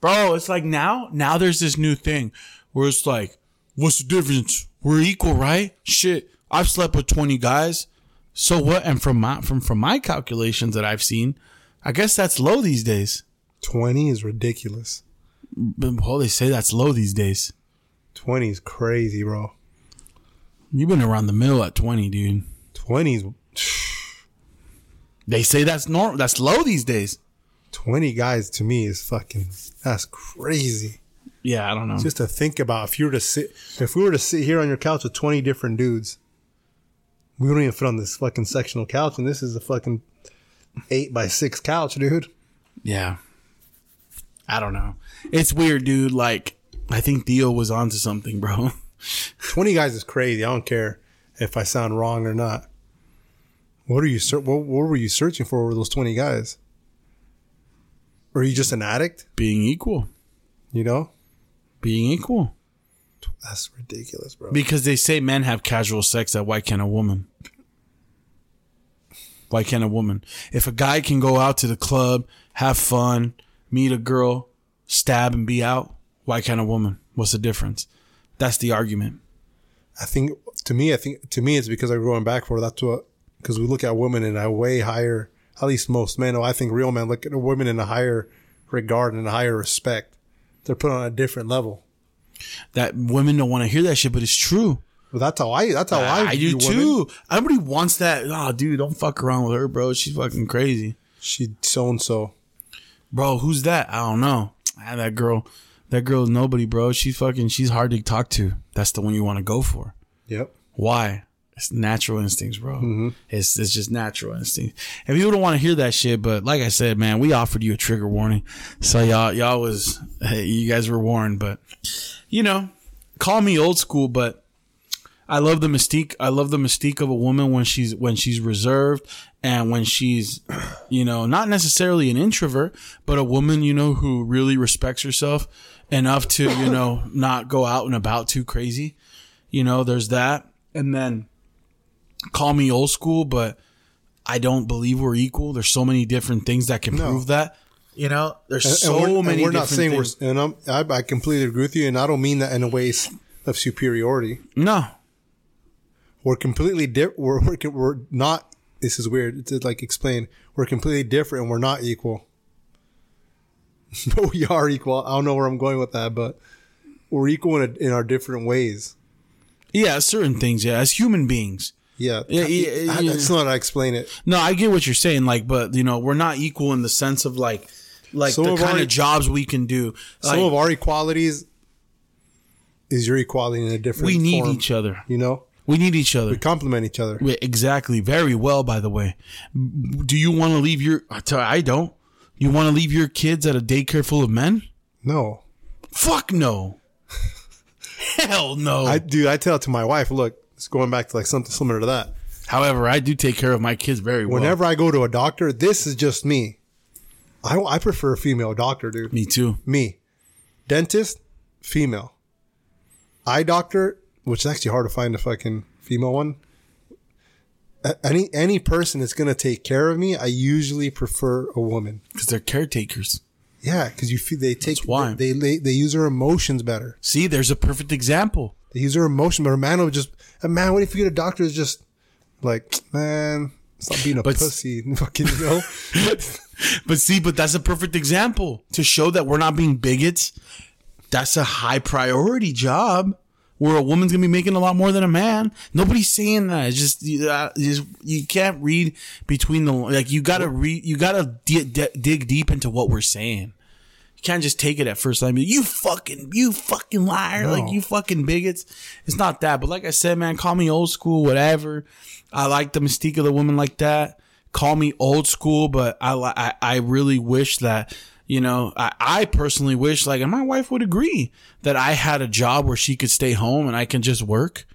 bro. It's like now, now there's this new thing where it's like, what's the difference? We're equal, right? Shit, I've slept with twenty guys. So what? And from my from from my calculations that I've seen, I guess that's low these days. Twenty is ridiculous. But, Well, they say that's low these days. Twenty is crazy, bro. You've been around the mill at twenty, dude. Twenties, They say that's normal. That's low these days. twenty guys to me is fucking. That's crazy. Yeah, I don't know. Just to think about if you were to sit, if we were to sit here on your couch with twenty different dudes, we don't even fit on this fucking sectional couch, and this is a fucking eight by six couch, dude. Yeah. I don't know. It's weird, dude. Like, I think Theo was onto something, bro. 20 guys is crazy. I don't care if I sound wrong or not. What are you what, what were you searching for with those 20 guys? Or are you just an addict? Being equal. You know? Being equal. That's ridiculous, bro. Because they say men have casual sex, that why can't a woman? Why can't a woman? If a guy can go out to the club, have fun, meet a girl, stab and be out, why can't a woman? What's the difference? That's the argument. I think to me, I think to me, it's because I'm going back for that's what because we look at women in a way higher. At least most men, I think real men look at women in a higher regard and a higher respect. They're put on a different level. That women don't want to hear that shit, but it's true. But that's how I. That's how I. I, view do women. too. Everybody wants that. Oh, dude, don't fuck around with her, bro. She's fucking crazy. She so and so. Bro, who's that? I don't know. Ah, that girl, that girl is nobody, bro. She's fucking, she's hard to talk to. That's the one you want to go for. Yep. Why? It's natural instincts, bro. Mm-hmm. It's it's just natural instincts. And people don't want to hear that shit, but like I said, man, we offered you a trigger warning, so y'all y'all was hey, you guys were warned. But you know, call me old school, but I love the mystique. I love the mystique of a woman when she's when she's reserved and when she's, you know, not necessarily an introvert, but a woman, you know, who really respects herself enough to, you know, not go out and about too crazy. You know, there's that. And then call me old school, but I don't believe we're equal. There's so many different things that can prove that. You know, there's And- so and we're, many. we're not saying things. we're, and I'm, I, I completely agree with you, and I don't mean that in a way of superiority. no. We're completely different. We're, we're we're not. This is weird to like explain. We're completely different, and we're not equal. but we are equal. I don't know where I'm going with that, but we're equal in, a, in our different ways. Yeah, certain things. Yeah, as human beings. Yeah, Yeah, yeah, I- yeah. That's not how I explain it. No, I get what you're saying. Like, but you know, we're not equal in the sense of like, like Some the kind our- of jobs we can do. Some Like, of our equalities is your equality in a different. we need form, each other. You know, We need each other. we complement each other. Wait, exactly. Very well, by the way. Do you want to leave your? I tell I don't. You want to leave your kids at a daycare full of men? No, Fuck no. Hell no. I dude, I tell it to my wife. Look, it's going back to like something similar to that. However, I do take care of my kids very well. Whenever I go to a doctor, this is just me. I I prefer a female doctor, dude. Me too. Me, dentist, female. Eye doctor, which is actually hard to find a fucking female one. Any any person that's gonna take care of me, I usually prefer a woman. Because they're caretakers. Yeah, because you feel they take why. they, they they use their emotions better. See, there's a perfect example. Use their emotion, but a man will just a man. What if you get a doctor that's just like man, stop being a But- pussy, fucking you know. But see, but that's a perfect example to show that we're not being bigots. That's a high priority job where a woman's gonna be making a lot more than a man. Nobody's saying that. It's just you, uh, just you can't read between the like. You gotta read. You gotta di- di- dig deep into what we're saying. You can't just take it at first time. You fucking, you fucking liar, No. like you fucking bigots. It's not that, but like I said, man, call me old school, whatever. I like the mystique of the woman like that. Call me old school, but I I, I really wish that you know I, I personally wish like, and my wife would agree that I had a job where she could stay home and I can just work.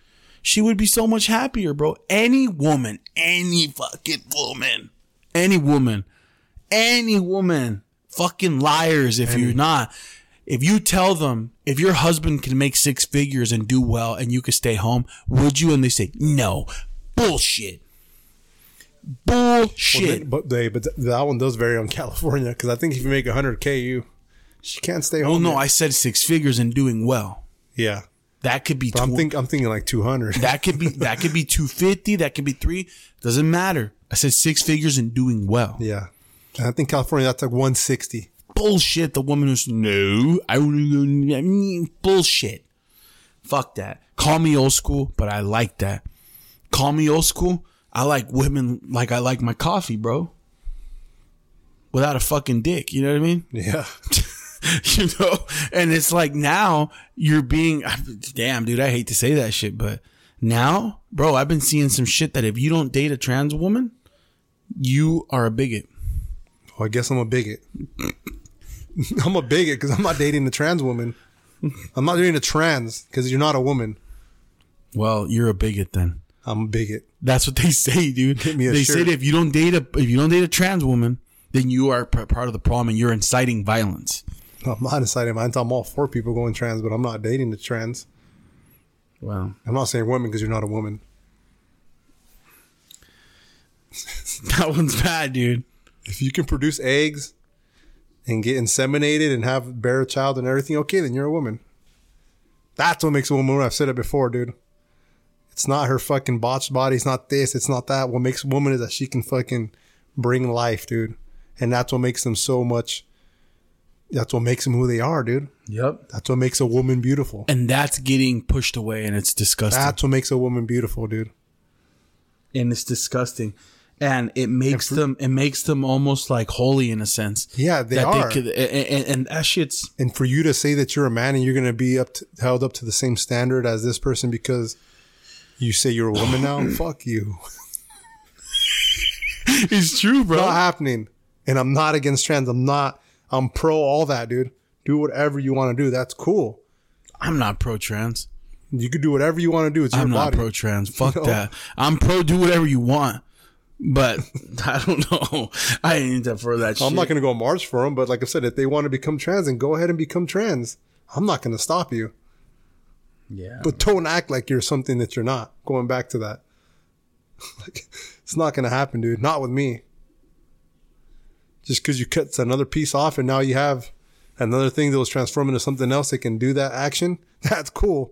She would be so much happier, bro. Any woman, any fucking woman, any woman any woman fucking liars if you're not if you tell them if your husband can make six figures and do well and you could stay home would you and they say no bullshit bullshit But they, but th- that one does vary on California because I think if you make 100k, you she can't stay well home. no yet. i said six figures and doing well yeah. that could be But I'm tw- think I'm thinking like 200. that could be that could be 250 that could be three doesn't matter i said six figures and doing well yeah. I think California that's like 160. bullshit. The woman was, no, I don't bullshit. Fuck that. Call me old school, but I like that. Call me old school. I like women like I like my coffee, bro. Without a fucking dick, you know what I mean? Yeah. you know, and it's like now you're being damn, dude. I hate to say that shit, but now, bro, I've been seeing some shit that if you don't date a trans woman, you are a bigot. Well, I guess I'm a bigot. I'm a bigot because I'm not dating a trans woman. I'm not dating a trans because you're not a woman. Well, you're a bigot then. I'm a bigot. That's what they say, dude. me a they shirt. say that if you don't date a if you don't date a trans woman, then you are p- part of the problem and you're inciting violence. I'm not deciding. I'm all for people going trans, but I'm not dating the trans. Wow, I'm not saying women because you're not a woman. that one's bad, dude. If you can produce eggs and get inseminated and have bear a child and everything, okay, then you're a woman. That's what makes a woman. I've said it before, dude. It's not her fucking botched body. It's not this. It's not that. What makes a woman is that she can fucking bring life, dude. And that's what makes them so much. That's what makes them who they are, dude. Yep. That's what makes a woman beautiful. And that's getting pushed away, and it's disgusting. That's what makes a woman beautiful, dude. and it's disgusting. And it makes them it makes them almost like holy in a sense. Yeah, they are. could, and, and, and that shit's and for you to say that you're a man and you're going to be up to, held up to the same standard as this person because you say you're a woman now, fuck you. it's true, bro. Not happening. And I'm not against trans. I'm not. I'm pro all that, dude. Do whatever you want to do. That's cool. I'm not pro trans. You could do whatever you want to do. It's your I'm not pro trans. Fuck know? that. I'm pro do whatever you want. But I don't know. I ain't that for that. I'm not going to go march for them, but like I said, if they want to become trans, and go ahead and become trans. I'm not going to stop you. Yeah. But don't act like you're something that you're not. Going back to that. like, it's not going to happen, dude. Not with me. Just because you cut another piece off and now you have another thing that was transformed into something else that can do that action, that's cool.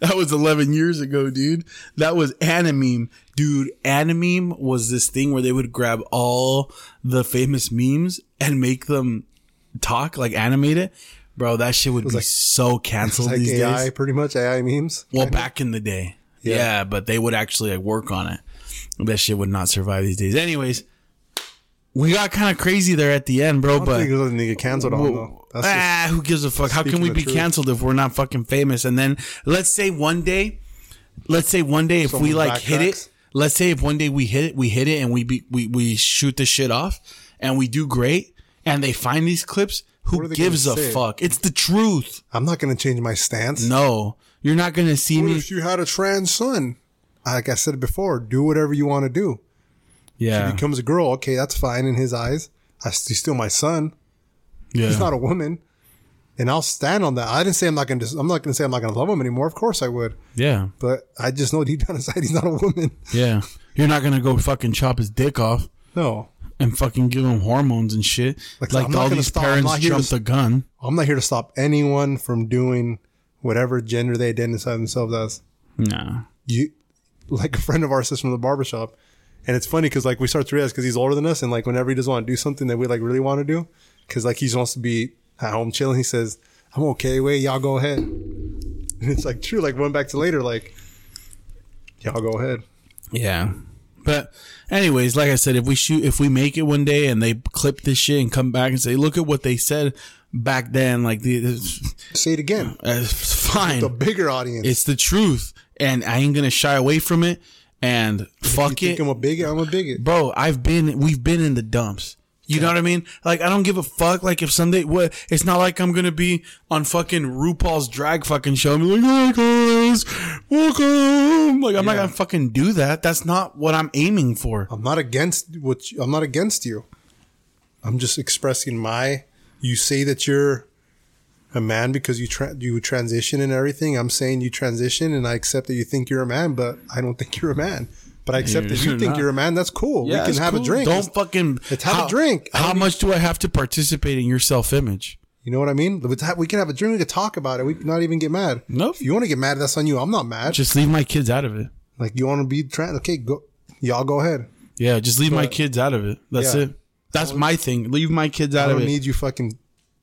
That was 11 years ago, dude. That was Animeme. Dude, Animeme was this thing where they would grab all the famous memes and make them talk, like animate it. bro, that shit would be like- so canceled like these AI, days. pretty much AI memes. Well, back in the day, Yeah. yeah. but they would actually like work on it. That shit would not survive these days. Anyways, we got kind of crazy there at the end, bro. But think it doesn't get canceled on though. That's just, ah, who gives a fuck? How can we be truth. canceled if we're not fucking famous? And then let's say one day, let's say one day if we Someone like hit it, let's say if one day we hit it, we hit it, and we be, we we shoot the shit off, and we do great, and they find these clips. What Who they gives a gonna say? fuck? It's the truth. I'm not gonna change my stance. No, you're not gonna see What me. if you had a trans son? Like I said before, do whatever you want to do. Yeah, He becomes a girl, okay, that's fine in his eyes. I, he's still my son. yeah. He's not a woman, and I'll stand on that. I didn't say I'm not gonna. I'm not gonna say I'm not gonna love him anymore. Of course I would, yeah, but I just know deep down inside he's not a woman. yeah. You're not gonna go fucking chop his dick off No, and fucking give him hormones and shit. Like, Like, all these stop. Parents to jumped the gun. I'm not here to stop anyone from doing whatever gender they identify themselves as. Nah. you like a friend of ours from the barbershop and it's funny because like we start to realize because he's older than us and like whenever he doesn't want to do something that we like really want to do because like he just wants to be at home chilling he says i'm okay wait y'all go ahead and it's like true like went back to later like y'all go ahead Yeah. But anyways, like I said, if we shoot if we make it one day and they clip this shit and come back and say, look at what they said back then, like the say it again uh, it's fine. the bigger audience It's the truth. And I ain't gonna shy away from it. And fuck it. i'm a bigot i'm a bigot. Bro i've been we've been in the dumps. You know what i mean? Like i don't give a fuck. Like if someday what it's not like i'm gonna be on fucking RuPaul's drag fucking show be like hey guys welcome. Like i'm not gonna fucking do that. That's not what i'm aiming for. I'm not against what you, i'm not against you. I'm just expressing my you say that you're a man because you tra- you transition and everything. I'm saying you transition, and I accept that you think you're a man, but I don't think you're a man. But I accept that you You're think not. you're a man. That's cool. we can have cool. a drink. don't fucking let's have a drink. I how don't much do i have to participate in your self-image You know what I mean? We can have a drink. We can talk about it. We can not even get mad. Nope. If you want to get mad, that's on you. I'm not mad. just leave my kids out of it like you want to be trans. Okay, go. Y'all go ahead. yeah just leave my kids out of it that's Yeah. it that's my thing leave my kids out of don't it need you fucking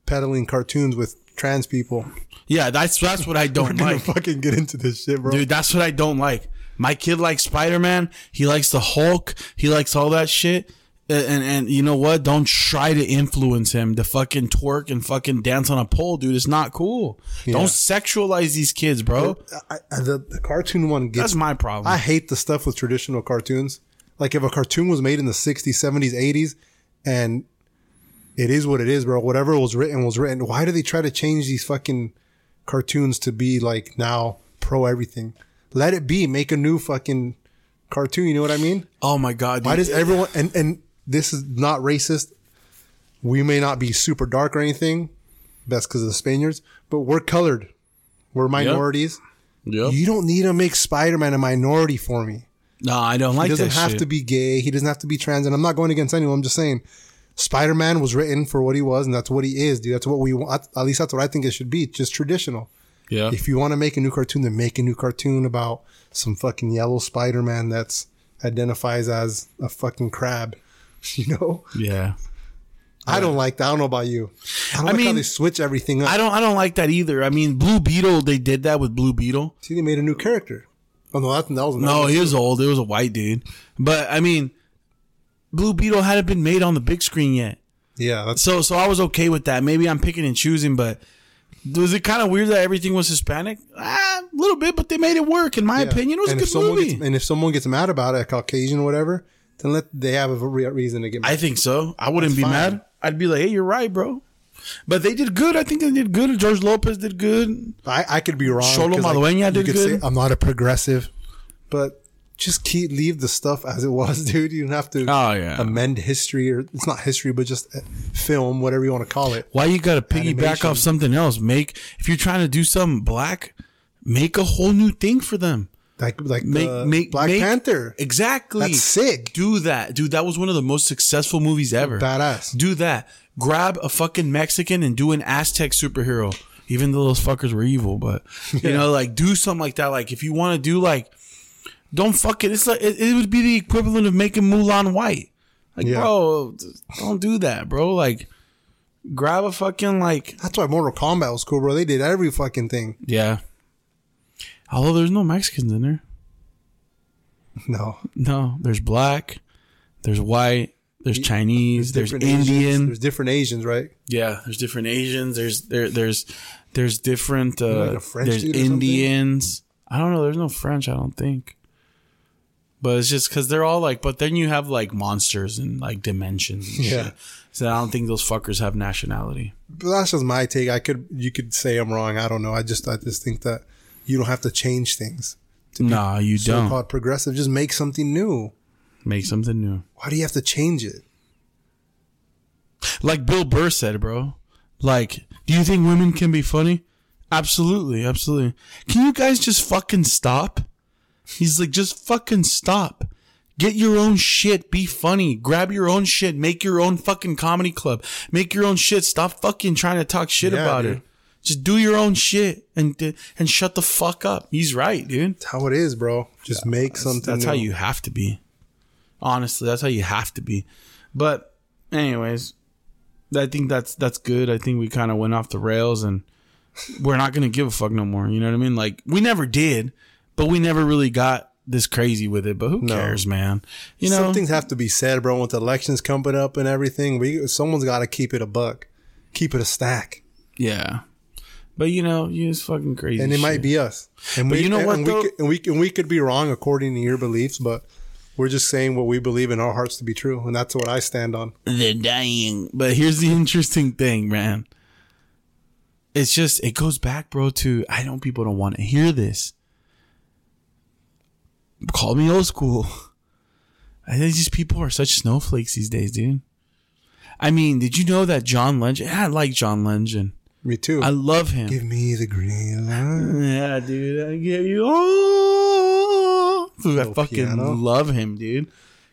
peddling cartoons with trans people. yeah that's that's what i don't like fucking get into this shit, bro. Dude, that's what I don't like. My kid likes Spider Man. He likes the Hulk. He likes all that shit. And, and and you know what? Don't try to influence him to fucking twerk and fucking dance on a pole, dude. It's not cool. Don't sexualize these kids, bro. I, I, the, the cartoon one gets That's my problem. I hate the stuff with traditional cartoons. Like if a cartoon was made in the 60s, 70s, 80s, and it is what it is, bro. Whatever was written was written. Why do they try to change these fucking cartoons to be like now pro everything? Let it be. Make a new fucking cartoon. You know what I mean? oh my god, Why dude. does everyone and and this is not racist. We may not be super dark or anything. That's because of the Spaniards, but we're colored. We're minorities. Yep. You don't need to make Spider-Man a minority for me. No, I don't like He doesn't have shit. to be gay. He doesn't have to be trans. And I'm not going against anyone. I'm just saying, Spider-Man was written for what he was, and that's what he is, dude. That's what we want. At least that's what I think it should be. Just traditional. yeah. If you want to make a new cartoon, then make a new cartoon about some fucking yellow Spider-Man that's identifies as a fucking crab. You know, yeah. I don't like that. I don't know about you. I don't I like how mean, they switch everything up. I don't I don't like that either. I mean, Blue Beetle, they did that with Blue Beetle. See, they made a new character. Oh no, that, that was No, he was old. It was a white dude. But I mean, Blue Beetle hadn't been made on the big screen yet. yeah. That's So so I was okay with that. Maybe I'm picking and choosing, but was it kind of weird that everything was Hispanic? Ah, a little bit, but they made it work. In my yeah. opinion, it was and a good movie. Gets, and if someone gets mad about it, a Caucasian or whatever, then let they have a re- reason to get mad. I think so. I wouldn't That's be fine. mad. I'd be like, hey, you're right, bro. But they did good. I think they did good. George Lopez did good. I, I could be wrong. 'cause, Maridueña you did could good. Say I'm not a progressive, but just keep leave the stuff as it was, dude. You don't have to Oh, yeah. amend history or it's not history, but just uh, film, whatever you want to call it. Why you got to piggyback Animation. off something else? Make if you're trying to do something black, make a whole new thing for them. Like like Make the make Black make- Panther. Exactly. That's sick. Do that, dude. That was one of the most successful movies ever. Badass. Do that. Grab a fucking Mexican and do an Aztec superhero. Even though those fuckers were evil, but you know, like do something like that. Like if you want to do like, don't fuck it. It's like it, it would be the equivalent of making Mulan white. Like, Yeah. bro, don't do that, bro. Like, grab a fucking like That's why Mortal Kombat was cool, bro. They did every fucking thing. yeah. Although there's no Mexicans in there. No, No, there's black, there's white, there's Chinese, there's, Asians. Indian. There's different Asians, right? Yeah, there's different Asians. There's there there's there's different uh Like there's dude or something? Indians. I don't know, there's no French, I don't think. But it's just cuz they're all like but then you have like monsters and like dimensions and Yeah. shit. So I don't think those fuckers have nationality. But that's just my take. I could, you could say I'm wrong. I don't know. I just, I just think that you don't have to change things. Nah, you So don't. called progressive. Just make something new. Make something new. Why do you have to change it? Like Bill Burr said, bro. Like, do you think women can be funny? Absolutely, absolutely. Can you guys just fucking stop? He's like, just fucking stop. Get your own shit. Be funny. Grab your own shit. Make your own fucking comedy club. Make your own shit. Stop fucking trying to talk shit Yeah, about dude. it. Just do your own shit and and shut the fuck up. He's right, dude. That's how it is, bro. Just make something. That's how you have to be. Honestly, that's how you have to be. But anyways, I think that's that's good. I think we kind of went off the rails and we're not going to give a fuck no more. You know what I mean? Like we never did, but we never really got this crazy with it. But who No. cares, man? You know, Some things have to be said, bro. With elections coming up and everything, we someone's got to keep it a buck, keep it a stack, yeah. But you know, you just fucking crazy. and it might be us. And But we, you know and what, we could, and we and we could be wrong according to your beliefs, but we're just saying what we believe in our hearts to be true, and that's what I stand on. They're dying. But here's the interesting thing, man. It's just it goes back, bro, to I know people don't want to hear this. Call me old school. I think just people are such snowflakes these days, dude. I mean, did you know that John Legend? I like John Legend. Me too. I love him. Give me the green light. Yeah, dude. I give you all. Dude, I fucking piano. love him, dude.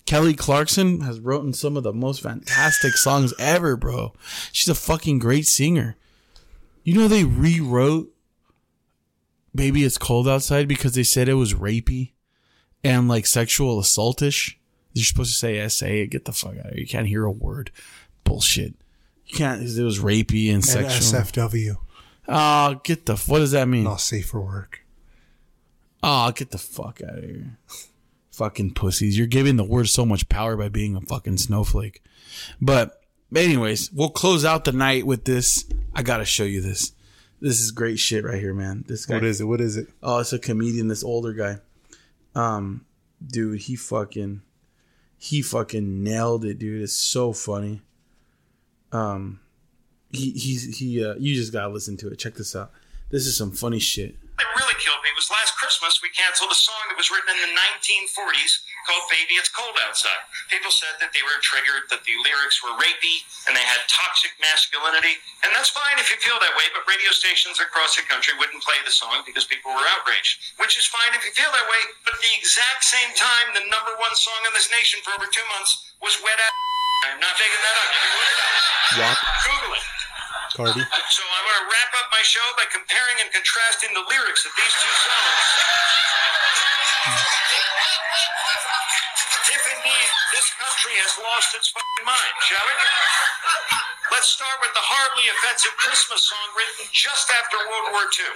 Kelly Clarkson has written some of the most fantastic songs ever, bro. She's a fucking great singer. You know they rewrote Baby It's Cold Outside because they said it was rapey and like sexual assaultish. You're supposed to say SA. Get the fuck out of here. You can't hear a word. Bullshit. You can't. It was rapey and sexual. SFW, Oh, get the. What does that mean? not safe for work. Oh, get the fuck out of here. fucking pussies. You're giving the word so much power by being a fucking snowflake. But, anyways, we'll close out the night with this. I gotta show you this. This is great shit right here, man. This guy. What is it? What is it? Oh, it's a comedian, this older guy. Um, dude, he fucking, he fucking nailed it, dude. It's so funny. Um, he he's he. Uh, you just gotta listen to it. Check this out. This is some funny shit. That really killed me It was last Christmas we canceled a song that was written in the 1940s called Baby It's Cold Outside. People said that they were triggered, that the lyrics were rapey, and they had toxic masculinity. And that's fine if you feel that way, but radio stations across the country wouldn't play the song because people were outraged. Which is fine if you feel that way, but at the exact same time, the number one song in this nation for over two months was Wet Ass. I'm not making that up. You can look it up. WAP, Google it. Cardi. So I'm going to wrap up my show by comparing and contrasting the lyrics of these two songs. Hmm. This country has lost its fucking mind, shall we? Let's start with the horribly offensive Christmas song written just after World War II.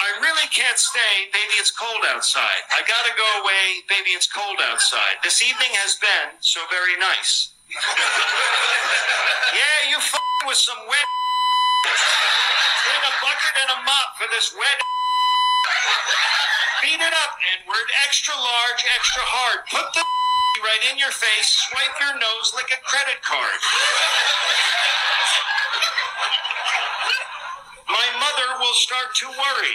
I really can't stay, baby, it's cold outside. I gotta go away, baby, it's cold outside. This evening has been so very nice. Yeah, you f***ing with some wet. Bring a bucket and a mop for this wet. Beat it up, Edward. Extra large, extra hard. Put the right in your face. Swipe your nose like a credit card. My mother will start to worry.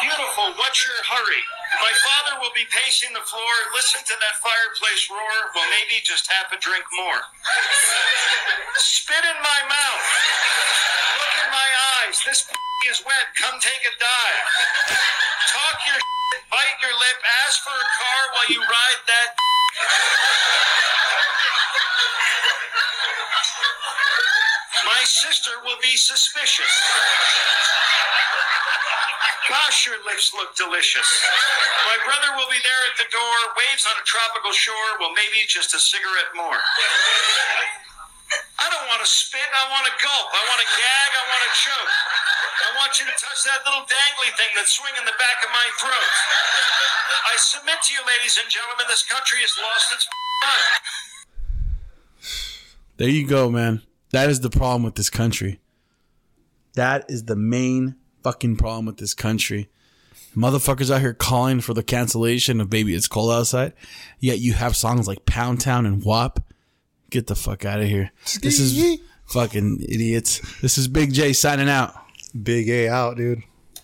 Beautiful, what's your hurry? My father will be pacing the floor, listen to that fireplace roar, well, maybe just half a drink more. Spit in my mouth. Look in my eyes. This is wet. Come take a dive. Talk your shit, bite your lip, ask for a car while you ride that. My sister will be suspicious. Gosh, your lips look delicious. My brother will be there at the door, waves on a tropical shore. Well, maybe just a cigarette more. I don't want to spit. I want to gulp. I want to gag. I want to choke. I want you to touch that little dangly thing that's swinging the back of my throat. I submit to you, ladies and gentlemen, this country has lost its mind. There you go, man. That is the problem with this country. That is the main fucking problem with this country. Motherfuckers out here calling for the cancellation of Baby It's Cold Outside. Yet you have songs like Pound Town and WAP. Get the fuck out of here. This is fucking idiots. This is Big J signing out. Big A out, dude.